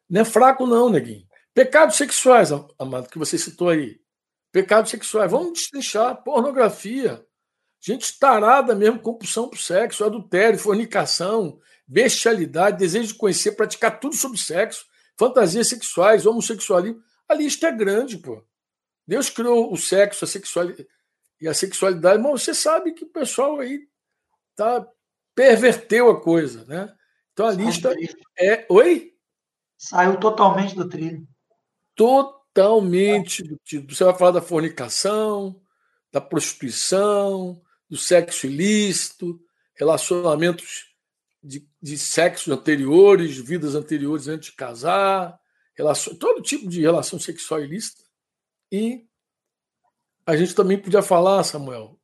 não é fraco não, neguinho. Pecados sexuais, amado, que você citou aí. Pecados sexuais. Vamos destrinchar. Pornografia. Gente tarada mesmo, compulsão por sexo, adultério, fornicação, bestialidade, desejo de conhecer, praticar tudo sobre sexo, fantasias sexuais, homossexualismo. A lista é grande, pô. Deus criou o sexo, a sexualidade e a sexualidade, mas você sabe que o pessoal aí tá perverteu a coisa, né? Então a lista é. Oi? Saiu totalmente do trilho totalmente do tipo. Você vai falar da fornicação, da prostituição, do sexo ilícito, relacionamentos de, de sexos anteriores, vidas anteriores antes de casar, relação, todo tipo de relação sexual ilícita. E a gente também podia falar, Samuel,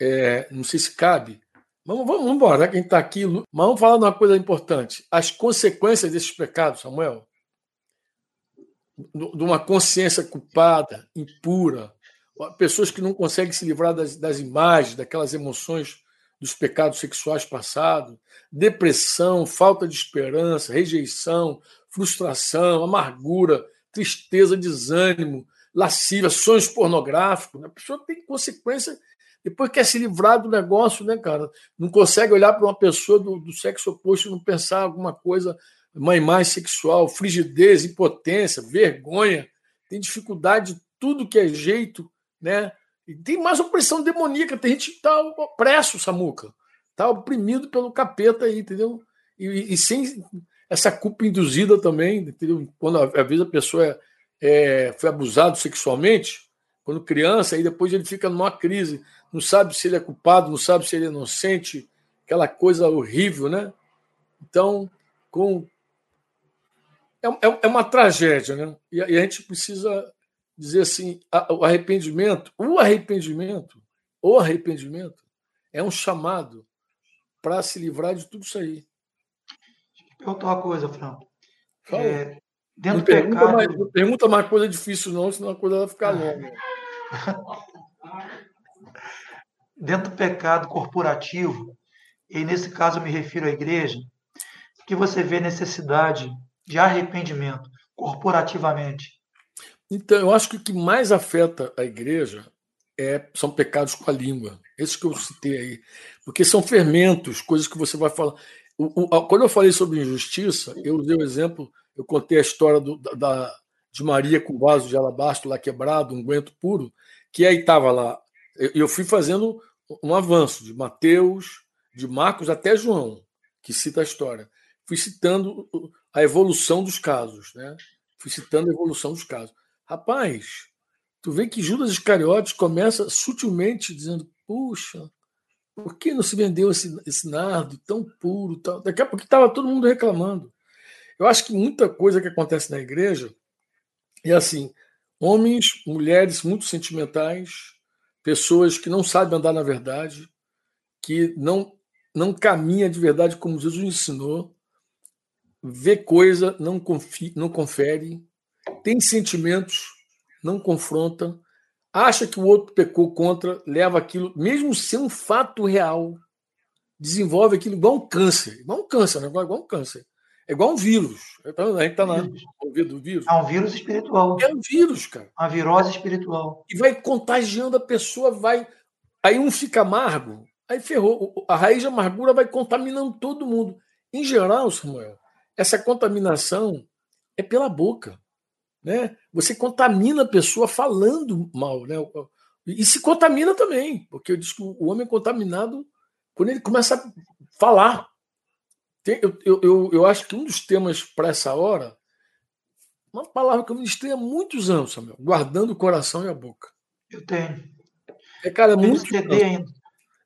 é, não sei se cabe, vamos, vamos embora, quem está aqui, mas vamos falar de uma coisa importante: as consequências desses pecados, Samuel de uma consciência culpada, impura, pessoas que não conseguem se livrar das, das imagens, daquelas emoções dos pecados sexuais passados, depressão, falta de esperança, rejeição, frustração, amargura, tristeza, desânimo, lascívia, sonhos pornográficos. Né? A pessoa tem consequência, depois quer se livrar do negócio, né, cara? Não consegue olhar para uma pessoa do, do sexo oposto e não pensar alguma coisa uma imagem sexual, frigidez, impotência, vergonha, tem dificuldade de tudo que é jeito, né? E tem mais opressão demoníaca, tem gente que está opresso, Samuca, está oprimido pelo capeta aí, entendeu? E, e, sem essa culpa induzida também, entendeu? Quando às vezes a pessoa é, é, foi abusado sexualmente, quando criança, aí depois ele fica numa crise, não sabe se ele é culpado, não sabe se ele é inocente, aquela coisa horrível, né? Então, com é, é, é uma tragédia, né? E a, e a gente precisa dizer assim: a, o arrependimento, o arrependimento, o arrependimento é um chamado para se livrar de tudo isso aí. Deixa eu perguntar uma coisa, Franco. É, dentro não, pergunta pecado... mais, não pergunta mais coisa difícil, não, senão a coisa vai ficar longa. dentro do pecado corporativo, e nesse caso eu me refiro à igreja, que você vê necessidade de arrependimento corporativamente? Então, eu acho que o que mais afeta a igreja é, são pecados com a língua. Esses que eu citei aí. Porque são fermentos, coisas que você vai falar. O, o, quando eu falei sobre injustiça, eu usei o exemplo, eu contei a história do, da, de Maria com o vaso de alabastro lá quebrado, um guento puro, que aí estava lá. Eu, eu fui fazendo um avanço de Mateus, de Marcos até João, que cita a história. Fui citando a evolução dos casos, né? Fui citando a evolução dos casos. Rapaz, tu vê que Judas Iscariotes começa sutilmente dizendo: puxa, por que não se vendeu esse, esse nardo tão puro? Tão... Daqui a pouco estava todo mundo reclamando. Eu acho que muita coisa que acontece na igreja é assim: homens, mulheres muito sentimentais, pessoas que não sabem andar na verdade, que não não caminha de verdade como Jesus ensinou, vê coisa, não, confia, não confere, tem sentimentos, não confronta, acha que o outro pecou contra, leva aquilo, mesmo sendo um fato real, desenvolve aquilo igual um câncer, igual um câncer, né? igual, igual um câncer. É igual um vírus. A gente está na ouvido do vírus. É um vírus espiritual. É um vírus, cara. Uma virose espiritual. E vai contagiando a pessoa, vai. Aí um fica amargo, aí ferrou. A raiz de amargura vai contaminando todo mundo. Em geral, Samuel, essa contaminação é pela boca. Né? Você contamina a pessoa falando mal. Né? E se contamina também, porque eu disse que o homem é contaminado quando ele começa a falar. Eu, eu, eu, eu, acho que um dos temas para essa hora, uma palavra que eu ministrei há muitos anos, Samuel, guardando o coração e a boca. Eu tenho. É, cara, é muito. CD ainda.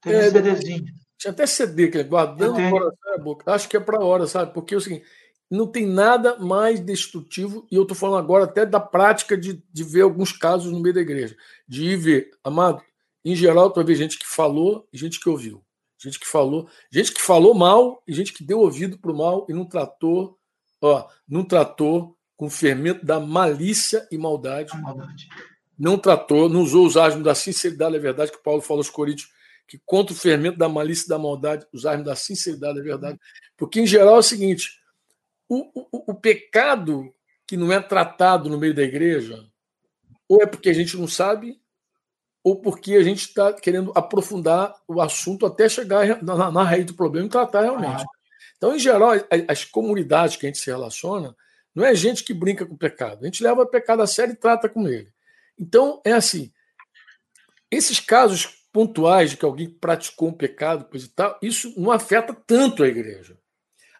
Tem é, um CDzinho. Tinha até CD, que é guardando o coração e a boca. Acho que é para a hora, sabe? Porque é o seguinte, não tem nada mais destrutivo, e eu estou falando agora até da prática de, de ver alguns casos no meio da igreja, de ir ver, amado, em geral, tu vai ver gente que falou e gente que ouviu. Gente que falou, gente que falou mal e gente que deu ouvido para o mal e não tratou, ó, não tratou com o fermento da malícia e maldade. maldade. Não tratou, não usou os asmos da sinceridade e é verdade, que Paulo falou aos Coríntios, que contra o fermento da malícia e da maldade, os asmos da sinceridade e é verdade. Porque, em geral, é o seguinte: o, o, o pecado que não é tratado no meio da igreja, ou é porque a gente não sabe, ou porque a gente está querendo aprofundar o assunto até chegar na, na, raiz do problema e tratar realmente. Ah. Então, em geral, as comunidades que a gente se relaciona, não é gente que brinca com o pecado. A gente leva o pecado a sério e trata com ele. Então, é assim: esses casos pontuais de que alguém praticou um pecado, coisa e tal, isso não afeta tanto a igreja.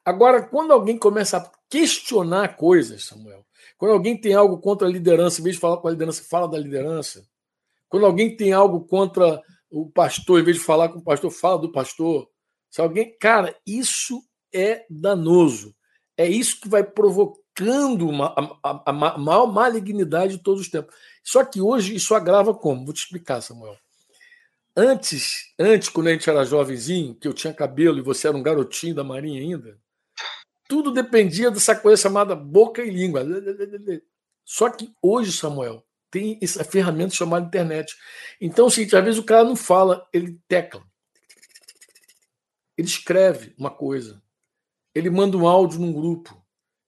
Agora, quando alguém começa a questionar coisas, Samuel, quando alguém tem algo contra a liderança, em vez de falar com a liderança, fala da liderança. Quando alguém tem algo contra o pastor, em vez de falar com o pastor, fala do pastor. Se alguém, cara, isso é danoso. É isso que vai provocando uma, a, a, a maior malignidade de todos os tempos. Só que hoje isso agrava como? Vou te explicar, Samuel. Antes, antes, quando a gente era jovenzinho, que eu tinha cabelo e você era um garotinho da Marinha ainda, tudo dependia dessa coisa chamada boca e língua. Só que hoje, Samuel, tem essa ferramenta chamada internet. Então, é o seguinte, às vezes o cara não fala, ele tecla. Ele escreve uma coisa. Ele manda um áudio num grupo.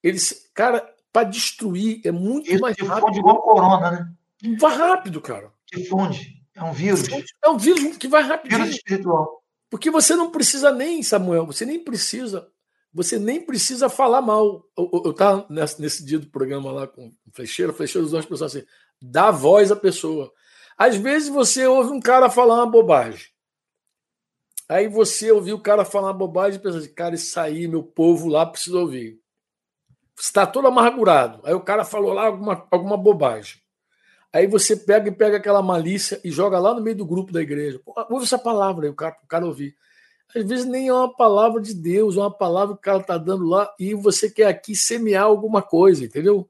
Ele, cara, para destruir é muito Isso mais rápido. igual corona, né? Vai rápido, cara. Difunde. É um vírus. É um vírus que vai rápido. Vírus espiritual. Porque você não precisa nem, Samuel, você nem precisa você nem precisa falar mal. Eu estava nesse, nesse, dia do programa lá com o Flecheiro, o Flecheiro usou as pessoas assim, dá voz à pessoa. Às vezes você ouve um cara falar uma bobagem. Aí você ouviu o cara falar uma bobagem e pensa assim, cara, isso aí, meu povo lá precisa ouvir. Você está todo amargurado. Aí o cara falou lá alguma, alguma bobagem. Aí você pega e pega aquela malícia e joga lá no meio do grupo da igreja. Pô, ouve essa palavra aí, o cara, o cara ouvir. Às vezes nem é uma palavra de Deus, é uma palavra que o cara está dando lá e você quer aqui semear alguma coisa, entendeu?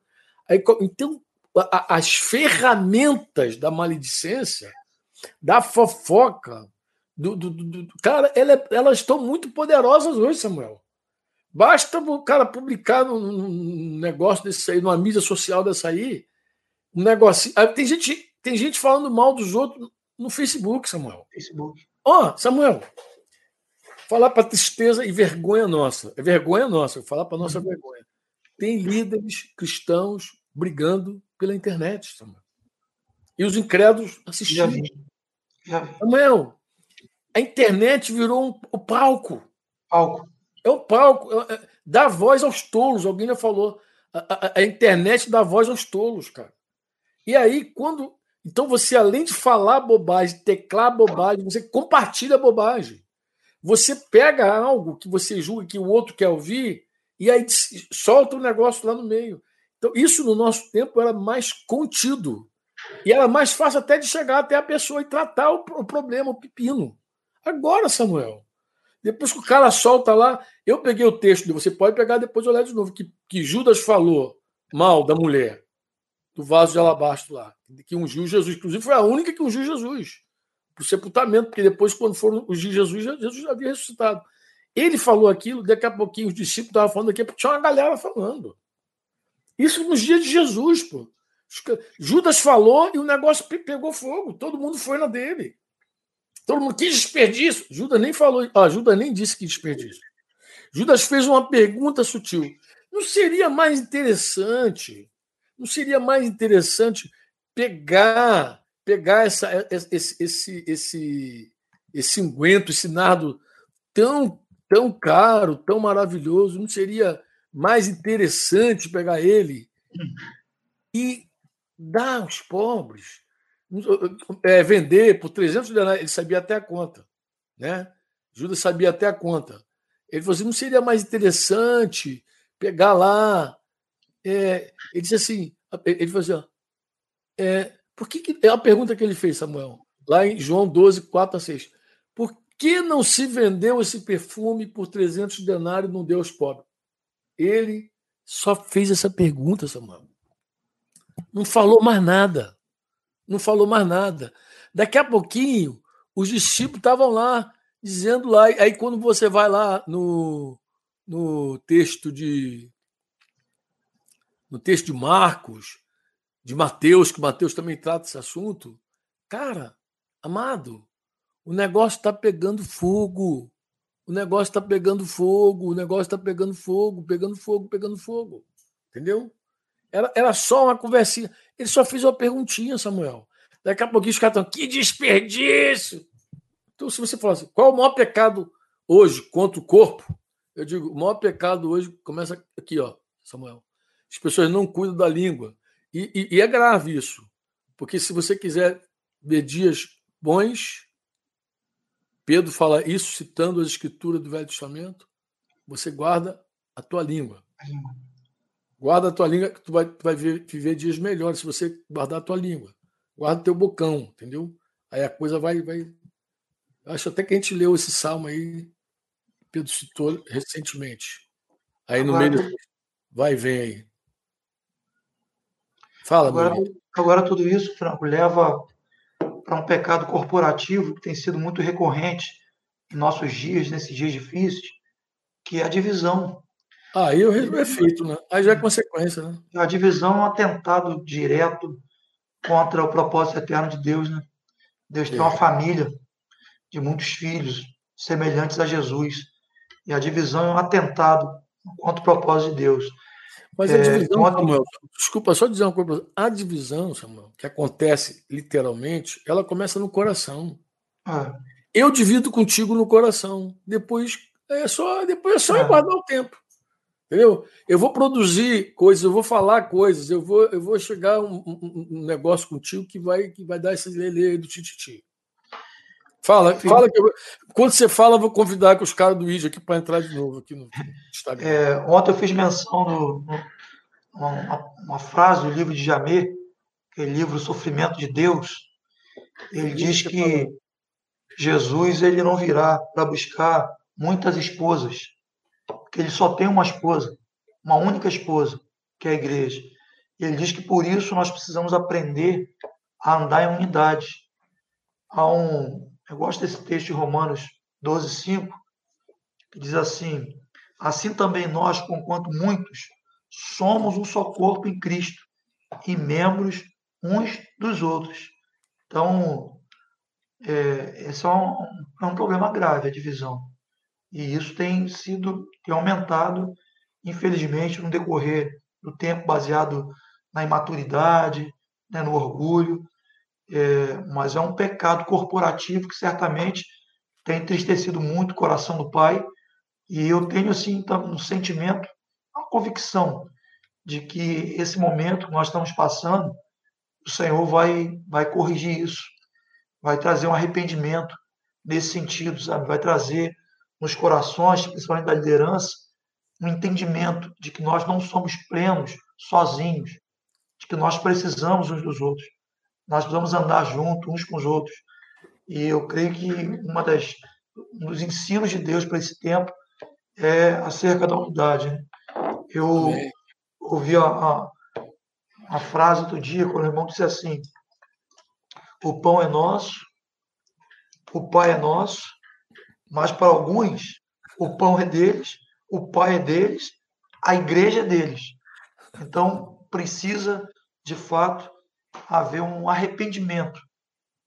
Aí, então, a, as ferramentas da maledicência, da fofoca, do, do, do cara, ela, é, elas estão muito poderosas hoje, Samuel. Basta o cara publicar num, negócio desse aí, numa mídia social dessa aí, um negocinho. Tem gente, tem gente falando mal dos outros no Facebook, Samuel. Facebook. Ó, oh, Samuel, falar para tristeza e vergonha nossa. É vergonha nossa, falar para nossa uhum. vergonha. Tem líderes cristãos brigando pela internet, Samuel. E os incrédulos assistindo. Samuel, a internet virou um, o palco. Palco. É o palco. É, é, dá voz aos tolos. Alguém já falou. A, a, a, internet dá voz aos tolos, cara. E aí, quando. Então, você, além de falar bobagem, teclar bobagem, você compartilha bobagem. Você pega algo que você julga que o outro quer ouvir e aí solta o um negócio lá no meio. Então, isso no nosso tempo era mais contido. E era mais fácil até de chegar até a pessoa e tratar o, problema, o pepino. Agora, Samuel, depois que o cara solta lá, eu peguei o texto, você pode pegar depois olhar de novo, que, que Judas falou mal da mulher, do vaso de alabastro lá, que ungiu Jesus. Inclusive, foi a única que ungiu Jesus para o sepultamento, porque depois, quando foram ungir Jesus, Jesus já havia ressuscitado. Ele falou aquilo, daqui a pouquinho os discípulos estavam falando aqui, porque tinha uma galera falando. Isso nos dias de Jesus, pô. Judas falou e o negócio pegou fogo, todo mundo foi na dele. Todo mundo, que desperdício! Judas nem falou, ah, Judas nem disse que desperdício. Judas fez uma pergunta sutil. Não seria mais interessante, não seria mais interessante pegar, pegar essa, esse, esse, esse, esse unguento, esse nardo tão, tão caro, tão maravilhoso, não seria mais interessante pegar ele e dar aos pobres, é, vender por 300 denários, ele sabia até a conta, né? Judas sabia até a conta. Ele falou assim, não seria mais interessante pegar lá... É, ele disse assim, ele falou assim, ó, é, por que, que é a pergunta que ele fez, Samuel, lá em João 12, 4 a 6. Por que não se vendeu esse perfume por 300 denários e não deu aos pobres? Ele só fez essa pergunta, Samuel. Não falou mais nada. Não falou mais nada. Daqui a pouquinho, os discípulos estavam lá, dizendo lá. Aí, quando você vai lá no, no texto de. No texto de Marcos, de Mateus, que Mateus também trata esse assunto, cara, amado, o negócio está pegando fogo. O negócio está pegando fogo, o negócio está pegando fogo, pegando fogo, pegando fogo. Entendeu? Era, era só uma conversinha. Ele só fez uma perguntinha, Samuel. Daqui a pouquinho os caras estão, que desperdício! Então, se você falar assim, qual é o maior pecado hoje contra o corpo? Eu digo, o maior pecado hoje começa aqui, ó, Samuel. As pessoas não cuidam da língua. E, e, e é grave isso. Porque se você quiser ver dias bons, Pedro fala isso citando as escrituras do Velho Testamento. Você guarda a tua língua. Guarda a tua língua, que tu vai, tu vai viver dias melhores se você guardar a tua língua. Guarda o teu bocão, entendeu? Aí a coisa vai, vai. Acho até que a gente leu esse salmo aí, Pedro citou recentemente. Aí no agora, meio. Vai e vem aí. Fala, agora, agora tudo isso, Franco, leva para um pecado corporativo que tem sido muito recorrente em nossos dias, nesses dias difíceis, que é a divisão. Aí o é feito, né? Aí já é consequência, né? A divisão é um atentado direto contra o propósito eterno de Deus, né? Deus tem uma é. família de muitos filhos semelhantes a Jesus. E a divisão é um atentado contra o propósito de Deus. Mas a é, divisão, é, Samuel, desculpa, só dizer uma coisa. A divisão, Samuel, que acontece literalmente, ela começa no coração. Ah. Eu divido contigo no coração. Depois é só, depois é só ah. guardar o tempo. Entendeu? Eu vou produzir coisas, eu vou falar coisas, eu vou, eu vou chegar um, um, um, negócio contigo que vai, que vai dar esse lele do tititi. Fala, fala que eu, quando você fala, eu vou convidar os caras do ID aqui para entrar de novo aqui no Instagram. É, ontem eu fiz menção no, no uma, uma, frase do livro de Jamé, aquele livro Sofrimento de Deus. Ele diz que Jesus ele não virá para buscar muitas esposas, porque ele só tem uma esposa, uma única esposa, que é a igreja. E ele diz que por isso nós precisamos aprender a andar em unidade. Há um, eu gosto desse texto de Romanos 12, 5, que diz assim: Assim também nós, conquanto muitos, somos um só corpo em Cristo e membros uns dos outros. Então, é, esse é um, é um problema grave, a divisão. E isso tem sido, tem aumentado, infelizmente, no decorrer do tempo, baseado na imaturidade, né, no orgulho. É, mas é um pecado corporativo que certamente tem entristecido muito o coração do pai. E eu tenho, assim, um sentimento, uma convicção de que esse momento que nós estamos passando, o Senhor vai, vai corrigir isso, vai trazer um arrependimento nesse sentido, sabe? Vai trazer nos corações, principalmente da liderança, um entendimento de que nós não somos plenos sozinhos, de que nós precisamos uns dos outros. Nós precisamos andar juntos uns com os outros. E eu creio que uma das um dos ensinos de Deus para esse tempo é acerca da unidade. Né? Eu Amém. ouvi a, a, a, frase outro dia, quando o irmão disse assim: o pão é nosso, o pai é nosso, mas para alguns o pão é deles, o pai é deles, a igreja é deles. Então precisa, de fato, haver um arrependimento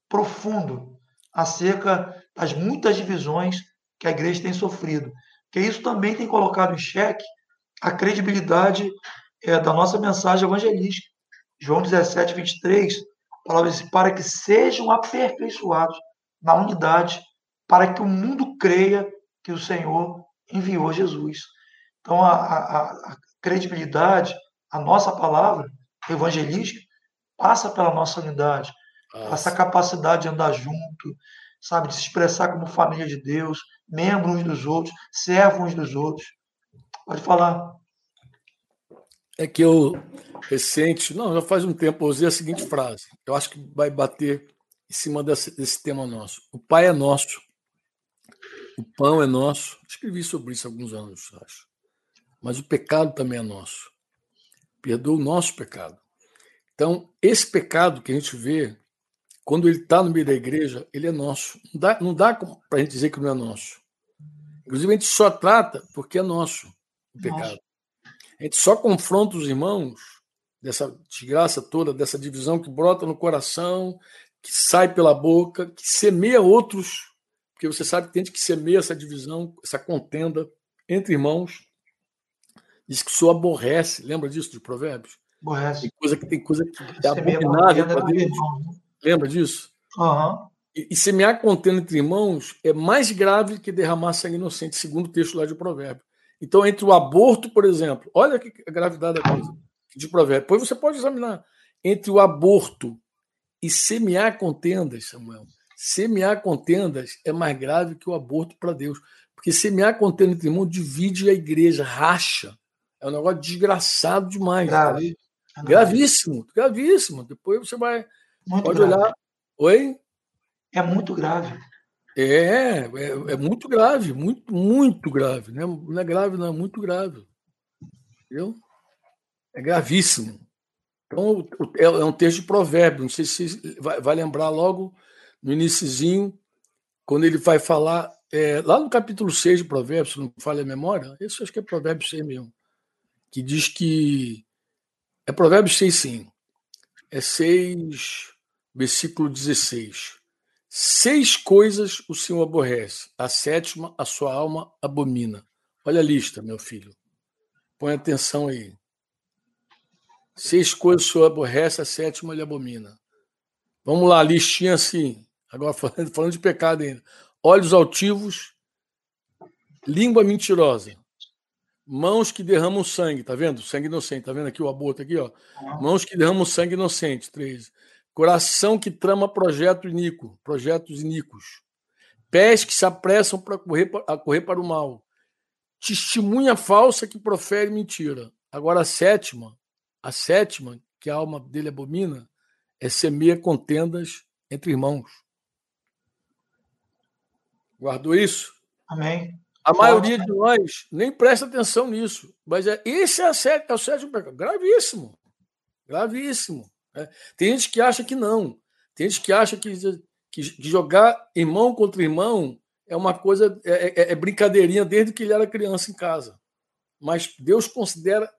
profundo acerca das muitas divisões que a igreja tem sofrido. Que isso também tem colocado em xeque a credibilidade é, da nossa mensagem evangelística. João 17, 23, a palavra diz, para que sejam aperfeiçoados na unidade, para que o mundo creia que o Senhor enviou Jesus. Então, a, a, a credibilidade, a nossa palavra evangelística, passa pela nossa unidade, nossa. essa capacidade de andar junto, sabe, de se expressar como família de Deus, membros uns dos outros, servos uns dos outros. Pode falar. É que eu, recente, não, já faz um tempo, eu usei a seguinte frase. Eu acho que vai bater em cima desse, desse tema nosso. O Pai é nosso. O pão é nosso. Escrevi sobre isso há alguns anos, acho. Mas o pecado também é nosso. Perdoa o nosso pecado. Então, esse pecado que a gente vê quando ele está no meio da igreja, ele é nosso. Não dá, não dá para a gente dizer que não é nosso. Inclusive, a gente só trata porque é nosso o pecado. A gente só confronta os irmãos dessa desgraça toda, dessa divisão que brota no coração, que sai pela boca, que semeia outros, porque você sabe que tem gente que semeia essa divisão, essa contenda entre irmãos. Diz que isso aborrece. Lembra disso de Provérbios? Tem coisa que, tem coisa que é abominável para Deus. Né? Lembra disso? Uhum. E, e semear contenda entre irmãos é mais grave que derramar sangue inocente, segundo o texto lá de Provérbio. Então, entre o aborto, por exemplo, olha que a gravidade da coisa de Provérbio. Depois você pode examinar. Entre o aborto e semear contendas, Samuel, semear contendas é mais grave que o aborto para Deus. Porque semear contenda entre irmãos divide a igreja, racha. É um negócio desgraçado demais. Grave. Gravíssimo, gravíssimo. Depois você vai muito Pode grave. olhar. Oi? É muito grave. É, é, é, muito grave, muito, muito grave. Né? Não é grave, não, é muito grave. Entendeu? É gravíssimo. Então, é, é um texto de provérbio, não sei se vai, vai lembrar logo no iníciozinho, quando ele vai falar, é, lá no capítulo 6 de Provérbios, se não falha a memória, esse acho que é Provérbios 6 mesmo, que diz que. É Provérbios 6, sim. É 6 versículo 16. Seis coisas o Senhor aborrece, a sétima a sua alma abomina. Olha a lista, meu filho. Põe atenção aí. Seis coisas o Senhor aborrece, a sétima ele abomina. Vamos lá, listinha assim. Agora falando, falando de pecado ainda. Olhos altivos, língua mentirosa, mãos que derramam sangue, tá vendo? Sangue inocente, tá vendo aqui o aborto aqui, ó. Mãos que derramam sangue inocente, três. Coração que trama projeto iníquo, projetos iníquos. Pés que se apressam para correr, a correr para o mal. Testemunha falsa que profere mentira. Agora a sétima, a sétima, que a alma dele abomina, é semeia contendas entre irmãos. Guardou isso? Amém. A maioria de nós nem presta atenção nisso. Mas é, esse é, a sé, é o sétimo pecado. Gravíssimo. Gravíssimo. Né? Tem gente que acha que não. Tem gente que acha que, que, que jogar irmão contra irmão é uma coisa, é, é, é, brincadeirinha desde que ele era criança em casa. Mas Deus considera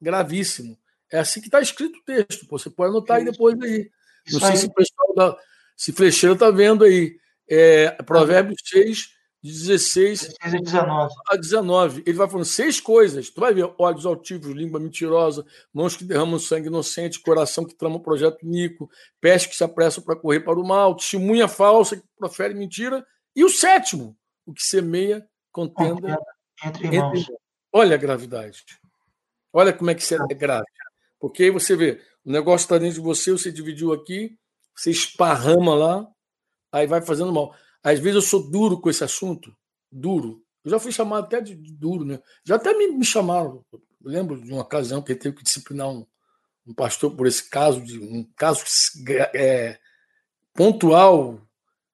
gravíssimo. É assim que está escrito o texto. Você pode anotar aí depois aí. Não sei se o pessoal da, se Flecheiro está vendo aí. É, Provérbios 6, de 16, 16 a 19. a 19. Ele vai falando seis coisas. Tu vai ver olhos altivos, língua mentirosa, mãos que derramam sangue inocente, coração que trama um projeto nico, pés que se apressam para correr para o mal, testemunha falsa que profere mentira. E o sétimo, o que semeia contenda entre irmãos. Entre... Olha a gravidade. Olha como é que é grave. Porque aí você vê, o negócio está dentro de você, você dividiu aqui, você esparrama lá, aí vai fazendo mal. Às vezes eu sou duro com esse assunto, duro. Eu já fui chamado até de, duro, né? Já até me, me chamaram. Eu lembro de uma ocasião que ele teve que disciplinar um, um pastor por esse caso, de um caso é, pontual,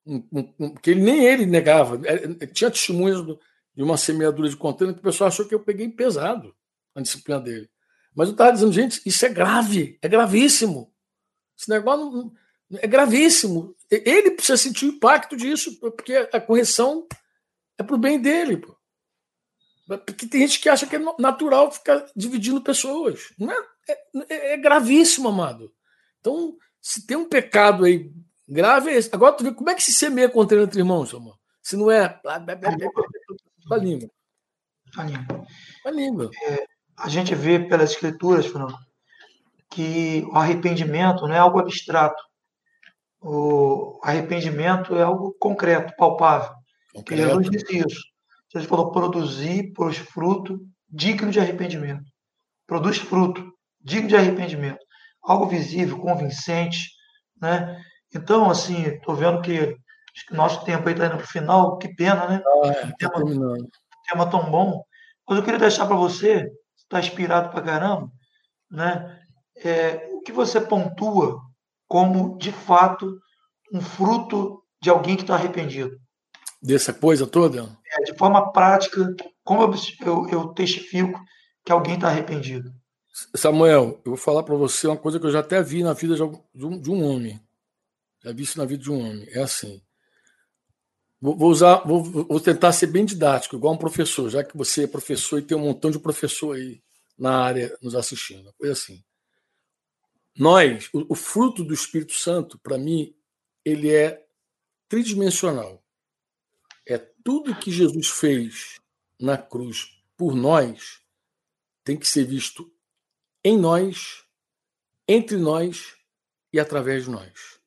um, um, que ele, nem ele negava. É, tinha testemunhas de uma semeadura de contêiner que o pessoal achou que eu peguei pesado a disciplina dele. Mas eu estava dizendo, gente, isso é grave, é gravíssimo. Esse negócio não, é gravíssimo. Ele precisa sentir o impacto disso, porque a correção é para o bem dele. Pô. Porque tem gente que acha que é natural ficar dividindo pessoas. Não é, é, é gravíssimo, amado. Então, se tem um pecado aí grave, é esse. Agora tu vê como é que se semeia contra entre irmãos, amor? Se não é. A língua. Com a língua. Com a língua. É, a gente vê pelas escrituras, Fernando, que o arrependimento não é algo abstrato. O arrependimento é algo concreto, palpável. Concreto. Jesus disse isso. Jesus falou: produzir, pôs fruto digno de arrependimento. Produz fruto digno de arrependimento. Algo visível, convincente. Né? Então, assim, estou vendo que nosso tempo aí está indo para o final. Que pena, né? Ah, é, tá tema, tema tão bom. Mas eu queria deixar para você, está inspirado para caramba, né? É, o que você pontua como, de fato, um fruto de alguém que está arrependido. Dessa coisa toda? É, de forma prática, como eu, eu, eu testifico que alguém está arrependido? Samuel, eu vou falar para você uma coisa que eu já até vi na vida de um, de um homem. Já vi isso na vida de um homem. É assim. Vou, vou usar, vou, vou, tentar ser bem didático, igual um professor, já que você é professor e tem um montão de professor aí na área nos assistindo. Foi assim. Nós, o, o fruto do Espírito Santo, para mim, ele é tridimensional. É tudo que Jesus fez na cruz por nós tem que ser visto em nós, entre nós e através de nós.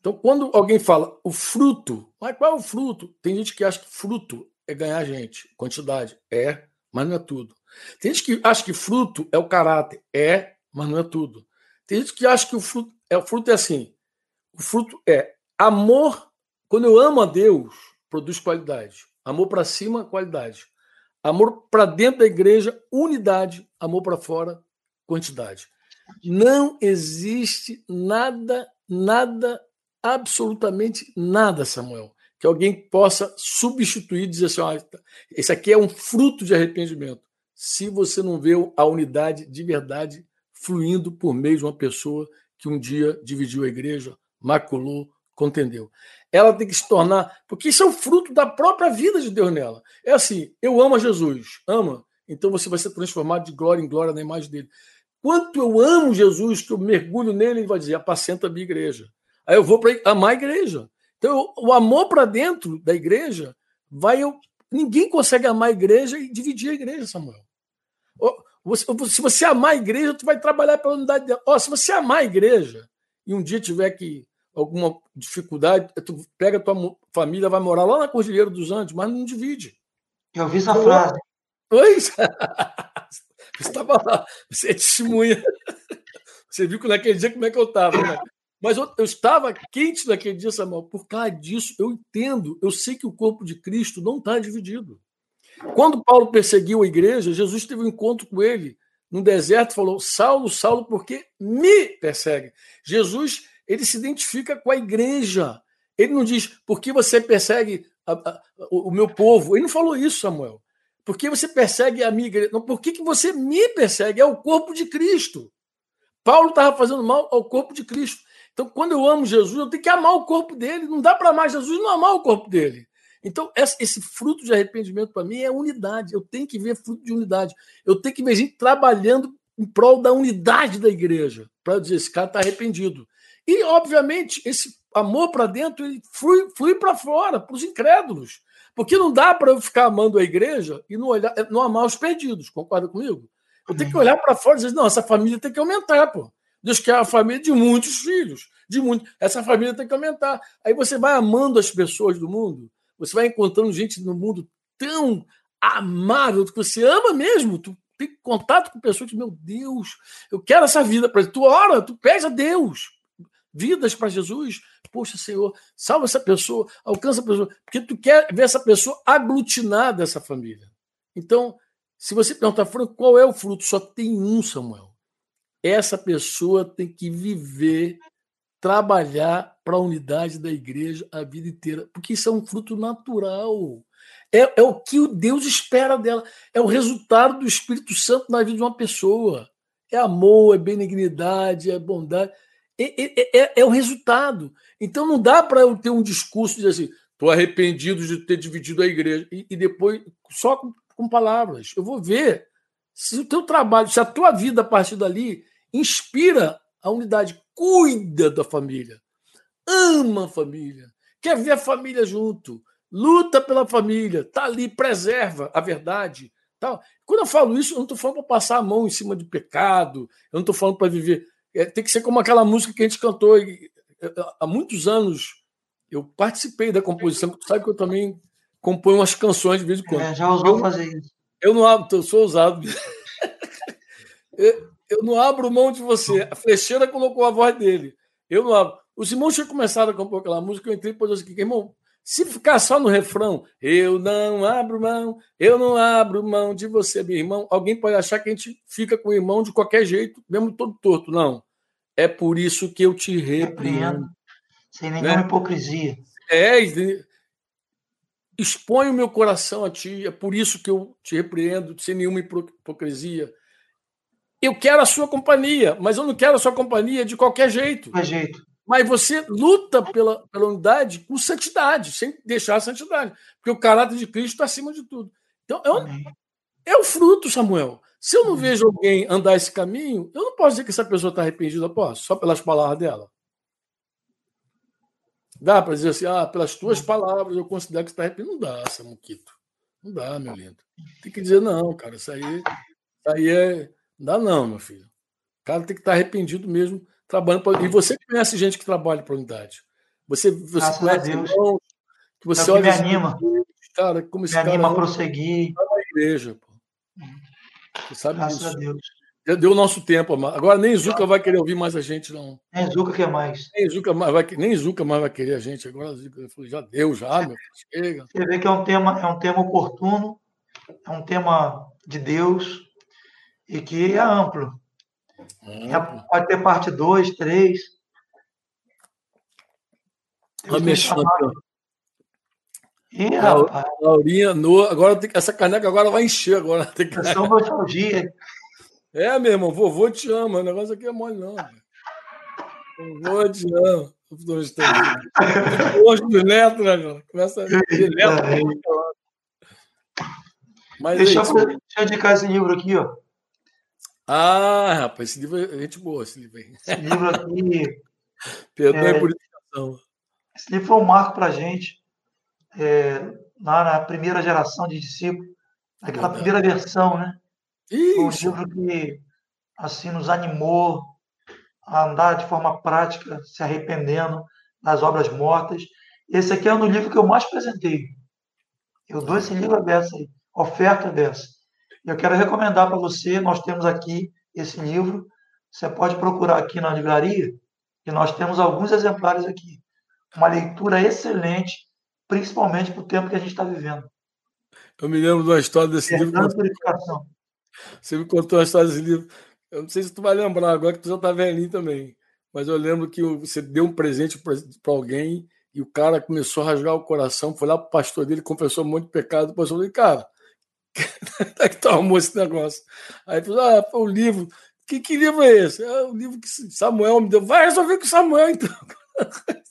Então, quando alguém fala o fruto, mas qual é o fruto? Tem gente que acha que fruto é ganhar gente, quantidade. É, mas não é tudo. Tem gente que acha que fruto é o caráter. É, mas não é tudo. Tem gente que acha que o fruto é, o fruto é assim. O fruto é amor. Quando eu amo a Deus, produz qualidade. Amor para cima, qualidade. Amor para dentro da igreja, unidade. Amor para fora, quantidade. Não existe nada, nada, absolutamente nada, Samuel, que alguém possa substituir e dizer assim: ah, esse aqui é um fruto de arrependimento. Se você não vê a unidade de verdade fluindo por meio de uma pessoa que um dia dividiu a igreja, maculou, contendeu. Ela tem que se tornar, porque isso é o fruto da própria vida de Deus nela. É assim, eu amo a Jesus, ama, então você vai ser transformado de glória em glória na imagem dele. Quanto eu amo Jesus, que eu mergulho nele, ele vai dizer, apacenta a minha igreja. Aí eu vou para amar a igreja. Então, o amor para dentro da igreja vai. Eu, ninguém consegue amar a igreja e dividir a igreja, Samuel. Você, se você amar a igreja, tu vai trabalhar pela unidade dela. Oh, se você amar a igreja e um dia tiver que alguma dificuldade, tu pega a tua família, vai morar lá na Cordilheira dos Andes, mas não divide. Eu vi essa frase. Oi? Você estava lá, você é testemunha. Você viu que naquele dia como é que eu estava, né? Mas eu, eu, estava quente naquele dia, Samuel. Por causa disso, eu entendo, eu sei que o corpo de Cristo não está dividido. Quando Paulo perseguiu a igreja, Jesus teve um encontro com ele no deserto, falou: Saulo, Saulo, por que me persegue? Jesus, ele se identifica com a igreja. Ele não diz, por que você persegue a, a, o meu povo? Ele não falou isso, Samuel. Por que você persegue a minha igreja? Não, por que, que você me persegue? É o corpo de Cristo. Paulo estava fazendo mal ao corpo de Cristo. Então, quando eu amo Jesus, eu tenho que amar o corpo dele. Não dá para amar Jesus não amar o corpo dele. Então, esse fruto de arrependimento para mim é unidade. Eu tenho que ver fruto de unidade. Eu tenho que ver gente trabalhando em prol da unidade da igreja, para dizer esse cara está arrependido. E, obviamente, esse amor para dentro ele flui, flui para fora, para os incrédulos. Porque não dá para eu ficar amando a igreja e não, olhar, não amar os perdidos, concorda comigo? Eu tenho que olhar para fora e dizer, não, essa família tem que aumentar, pô. Deus quer uma família de muitos filhos, de muito. Essa família tem que aumentar. Aí você vai amando as pessoas do mundo, você vai encontrando gente no mundo tão amável que você ama mesmo. Tu tem contato com pessoas que, meu Deus, eu quero essa vida para tu ora, tu pede a Deus vidas para Jesus. Poxa, Senhor, salva essa pessoa, alcança a pessoa, porque tu quer ver essa pessoa aglutinada essa família. Então, se você perguntar, Franco, qual é o fruto? Só tem um, Samuel. Essa pessoa tem que viver, trabalhar para a unidade da igreja a vida inteira, porque isso é um fruto natural. É, é o que Deus espera dela. É o resultado do Espírito Santo na vida de uma pessoa. É amor, é benignidade, é bondade. É, é, é, é o resultado. Então não dá para eu ter um discurso de assim, estou arrependido de ter dividido a igreja, e, e depois só com, com, palavras. Eu vou ver se o teu trabalho, se a tua vida a partir dali inspira a unidade, cuida da família, ama a família, quer ver a família junto, luta pela família, tá ali, preserva a verdade. Tal. Quando eu falo isso, eu não estou falando para passar a mão em cima de pecado, eu não estou falando para viver. É, tem que ser como aquela música que a gente cantou há muitos anos. Eu participei da composição, sabe que eu também componho umas canções de vez em quando. É, já usou fazer isso. Eu não abro, eu sou ousado. eu, eu não abro mão de você. A flecheira colocou a voz dele. Eu não abro. Os irmãos tinham começado a compor aquela música, eu entrei e pôs assim, irmão, se ficar só no refrão, eu não abro mão, eu não abro mão de você, meu irmão, alguém pode achar que a gente fica com o irmão de qualquer jeito, mesmo todo torto. Não. É por isso que eu te repreendo. Sem nenhuma né? hipocrisia. É, expõe o meu coração a ti, é por isso que eu te repreendo, sem nenhuma hipocrisia. Eu quero a sua companhia, mas eu não quero a sua companhia de qualquer jeito. De qualquer jeito. Mas você luta pela, pela unidade com santidade, sem deixar a santidade. Porque o caráter de Cristo está acima de tudo. Então, é, um, é o fruto, Samuel. Se eu não vejo alguém andar esse caminho, eu não posso dizer que essa pessoa está arrependida, posso, só pelas palavras dela. Dá para dizer assim, ah, pelas tuas palavras eu considero que está arrependido. Não dá, Samuquito. Não dá, meu lindo. Tem que dizer, não, cara, isso aí, isso aí é. Não dá, não, meu filho. O cara tem que estar tá arrependido mesmo trabalhando pra... E você conhece gente que trabalha para a unidade. Você, você Graças conhece irmãos que você é olha. Que me assim, anima. Cara, como esse me cara. anima a prosseguir. Na igreja, pô. Você sabe Graças disso. a Deus. Já deu o nosso tempo. Agora nem Zuca vai querer ouvir mais a gente, não. Nem Zuca quer mais. Nem Zuca mais vai, nem Zuca mais vai querer a gente. Agora já deu, já, meu Chega. Você vê que é um tema, é um tema oportuno, é um tema de Deus e que é amplo. É, pode ter parte 2, 3. Ih, rapaz. Laurinha, no, agora tem, essa caneca agora vai encher agora. Tem que... É só nostalgia. É, meu irmão, vovô te ama. O negócio aqui é mole, não. Vovô te ama. Hoje do neto, né, cara? Começa a neto. Mas deixa, é eu, deixa eu indicar esse livro aqui, ó. Ah, rapaz, esse livro é gente boa, esse livro aí. Esse livro aqui. Perdão é, por indicação. Esse livro foi um marco para a gente, é, lá na primeira geração de discípulos, naquela Verdade. primeira versão, né? Isso. Foi um livro que assim, nos animou a andar de forma prática, se arrependendo das obras mortas. Esse aqui é um livro que eu mais apresentei. Eu dou esse livro dessa aí, oferta dessa. Eu quero recomendar para você, nós temos aqui esse livro, você pode procurar aqui na livraria, e nós temos alguns exemplares aqui. Uma leitura excelente, principalmente para o tempo que a gente está vivendo. Eu me lembro de uma história desse livro. Purificação. Você me contou uma história desse livro. Eu não sei se tu vai lembrar agora que tu já está velhinho também. Mas eu lembro que você deu um presente para alguém e o cara começou a rasgar o coração, foi lá para o pastor dele, confessou um monte de pecado. O pastor falou: Cara, é que tomou esse negócio. Aí falou: Ah, o livro. Que, que livro é esse? É o livro que Samuel me deu. Vai resolver com Samuel, então.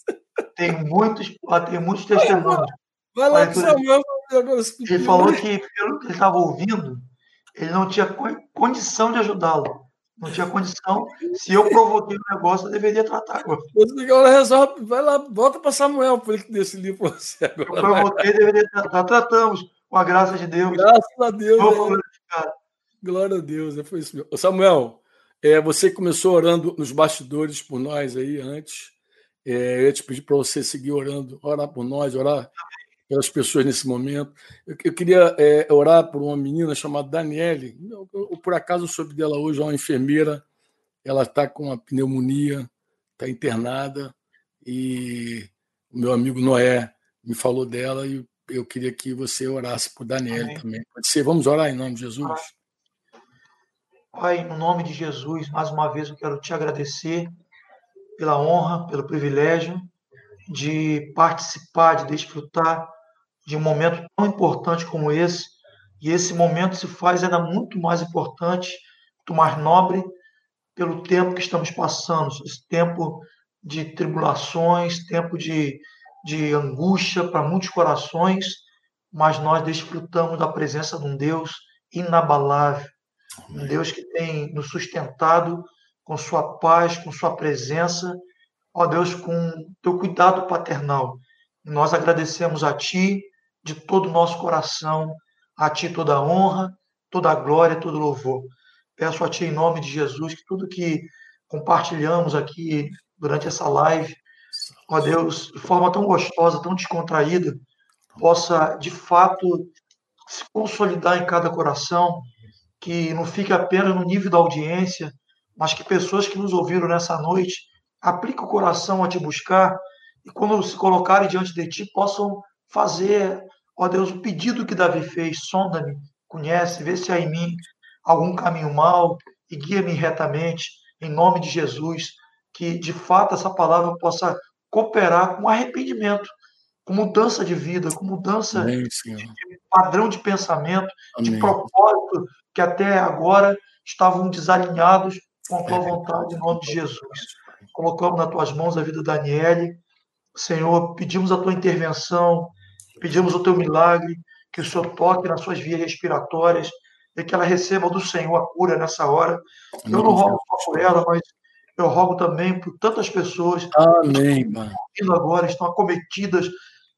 Tem muitos, tem muitos testemunhos. Vai lá com Samuel. Ele falou que, pelo que ele estava ouvindo, ele não tinha condição de ajudá-lo. Não tinha condição. Se eu provoquei o negócio, eu deveria tratar agora. Resolve, vai lá, volta para Samuel para ele desse livro para você agora. Eu provoquei, deveria tratar. Tratamos, com a graça de Deus. Graças a Deus. É. Glória a Deus, é, foi isso mesmo. Samuel, é, você começou orando nos bastidores por nós aí antes. É, eu ia te pedir para você seguir orando, orar por nós, orar pelas pessoas nesse momento. Eu, eu queria é, orar por uma menina chamada Daniele. Eu, eu, por acaso soube dela hoje, é uma enfermeira. Ela está com uma pneumonia, está internada. E o meu amigo Noé me falou dela e eu queria que você orasse por Daniele também. Pode ser? Vamos orar em nome de Jesus? Pai, no nome de Jesus, mais uma vez eu quero te agradecer pela honra, pelo privilégio de participar, de desfrutar de um momento tão importante como esse. E esse momento se faz ainda muito mais importante, muito mais nobre, pelo tempo que estamos passando, esse tempo de tribulações, tempo de, de angústia para muitos corações, mas nós desfrutamos da presença de um Deus inabalável, um Deus que tem nos sustentado com sua paz, com sua presença, ó Deus, com teu cuidado paternal. Nós agradecemos a Ti de todo o nosso coração, a Ti toda a honra, toda a glória, todo o louvor. Peço a Ti, em nome de Jesus, que tudo que compartilhamos aqui durante essa live, ó Deus, de forma tão gostosa, tão descontraída, possa, de fato, se consolidar em cada coração, que não fique apenas no nível da audiência, mas que pessoas que nos ouviram nessa noite apliquem o coração a te buscar e quando se colocarem diante de ti possam fazer, ó Deus, o pedido que Davi fez, sonda-me, conhece, vê se há em mim algum caminho mau e guia-me retamente, em nome de Jesus, que de fato essa palavra possa cooperar com arrependimento, com mudança de vida, com mudança Amém, de, de, padrão de pensamento, Amém. de propósito que até agora estavam desalinhados com a tua vontade, em nome de Jesus. Colocamos nas tuas mãos a vida da Daniele. Senhor, pedimos a tua intervenção, pedimos o teu milagre, que o Senhor toque nas suas vias respiratórias e que ela receba do Senhor a cura nessa hora. Eu não rogo só por ela, mas eu rogo também por tantas pessoas Amém, que estão agora, estão acometidas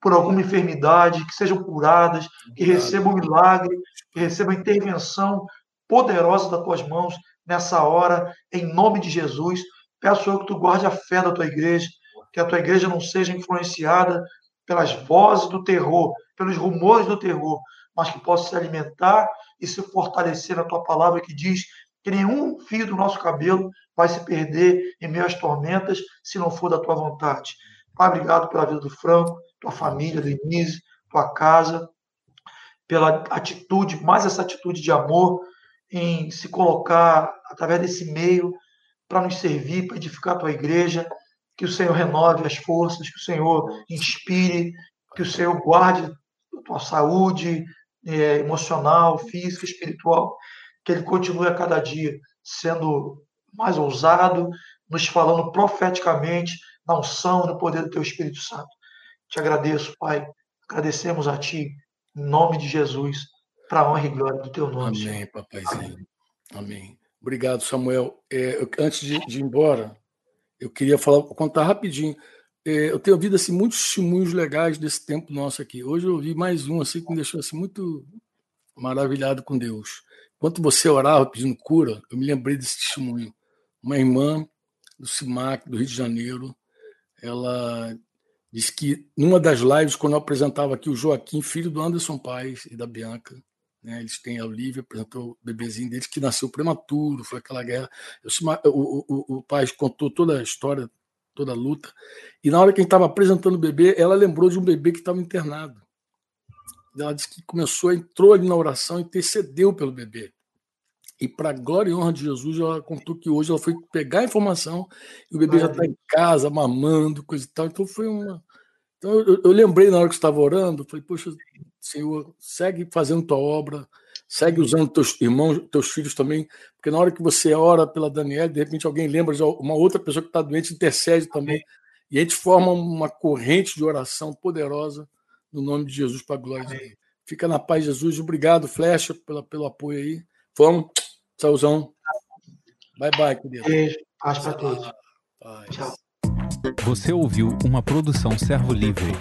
por alguma enfermidade, que sejam curadas, que recebam milagre, que recebam intervenção poderosa das tuas mãos nessa hora, em nome de Jesus. Peço eu que tu guarde a fé da tua igreja, que a tua igreja não seja influenciada pelas vozes do terror, pelos rumores do terror, mas que possa se alimentar e se fortalecer na tua palavra que diz que nenhum fio do nosso cabelo vai se perder em meio às tormentas se não for da tua vontade. Pai, obrigado pela vida do Franco, tua família, Denise, tua casa, pela atitude, mais essa atitude de amor em se colocar através desse meio para nos servir, para edificar a tua igreja, que o Senhor renove as forças, que o Senhor inspire, que o Senhor guarde a tua saúde é, emocional, física, espiritual, que Ele continue a cada dia sendo mais ousado, nos falando profeticamente na unção, no poder do Teu Espírito Santo. Te agradeço, Pai. Agradecemos a Ti, em nome de Jesus, para a honra e glória do Teu nome. Amém, Senhor. papaizinho. Amém. Obrigado, Samuel. É, eu, antes de, de, ir embora, eu queria falar, contar rapidinho. É, eu tenho ouvido assim, muitos testemunhos legais desse tempo nosso aqui. Hoje eu ouvi mais um assim, que me deixou assim, muito maravilhado com Deus. Enquanto você orava pedindo cura, eu me lembrei desse testemunho. Uma irmã do CIMAC, do Rio de Janeiro, ela Diz que numa das lives, quando eu apresentava aqui o Joaquim, filho do Anderson Paes e da Bianca, né, eles têm a Olivia, apresentou o bebezinho deles, que nasceu prematuro, foi aquela guerra. O, o, o pai contou toda a história, toda a luta, e na hora que a gente estava apresentando o bebê, ela lembrou de um bebê que estava internado. Ela disse que começou, entrou ali na oração e intercedeu pelo bebê. E para a glória e honra de Jesus, ela contou que hoje ela foi pegar a informação e o bebê já está em casa, mamando, coisa e tal. Então foi uma. Então eu, eu lembrei na hora que estava orando, falei, poxa, Senhor, segue fazendo tua obra, segue usando teus irmãos, teus filhos também, porque na hora que você ora pela Daniela, de repente alguém lembra de uma outra pessoa que está doente, intercede também. E a gente forma uma corrente de oração poderosa no nome de Jesus para a glória de Deus. Fica na paz, Jesus. Obrigado, Flecha, pela, pelo apoio aí. Vamos. Sauzão. Bye, bye, querido. Beijo. Paz para todos. Tchau. Você ouviu uma produção Servo Livre.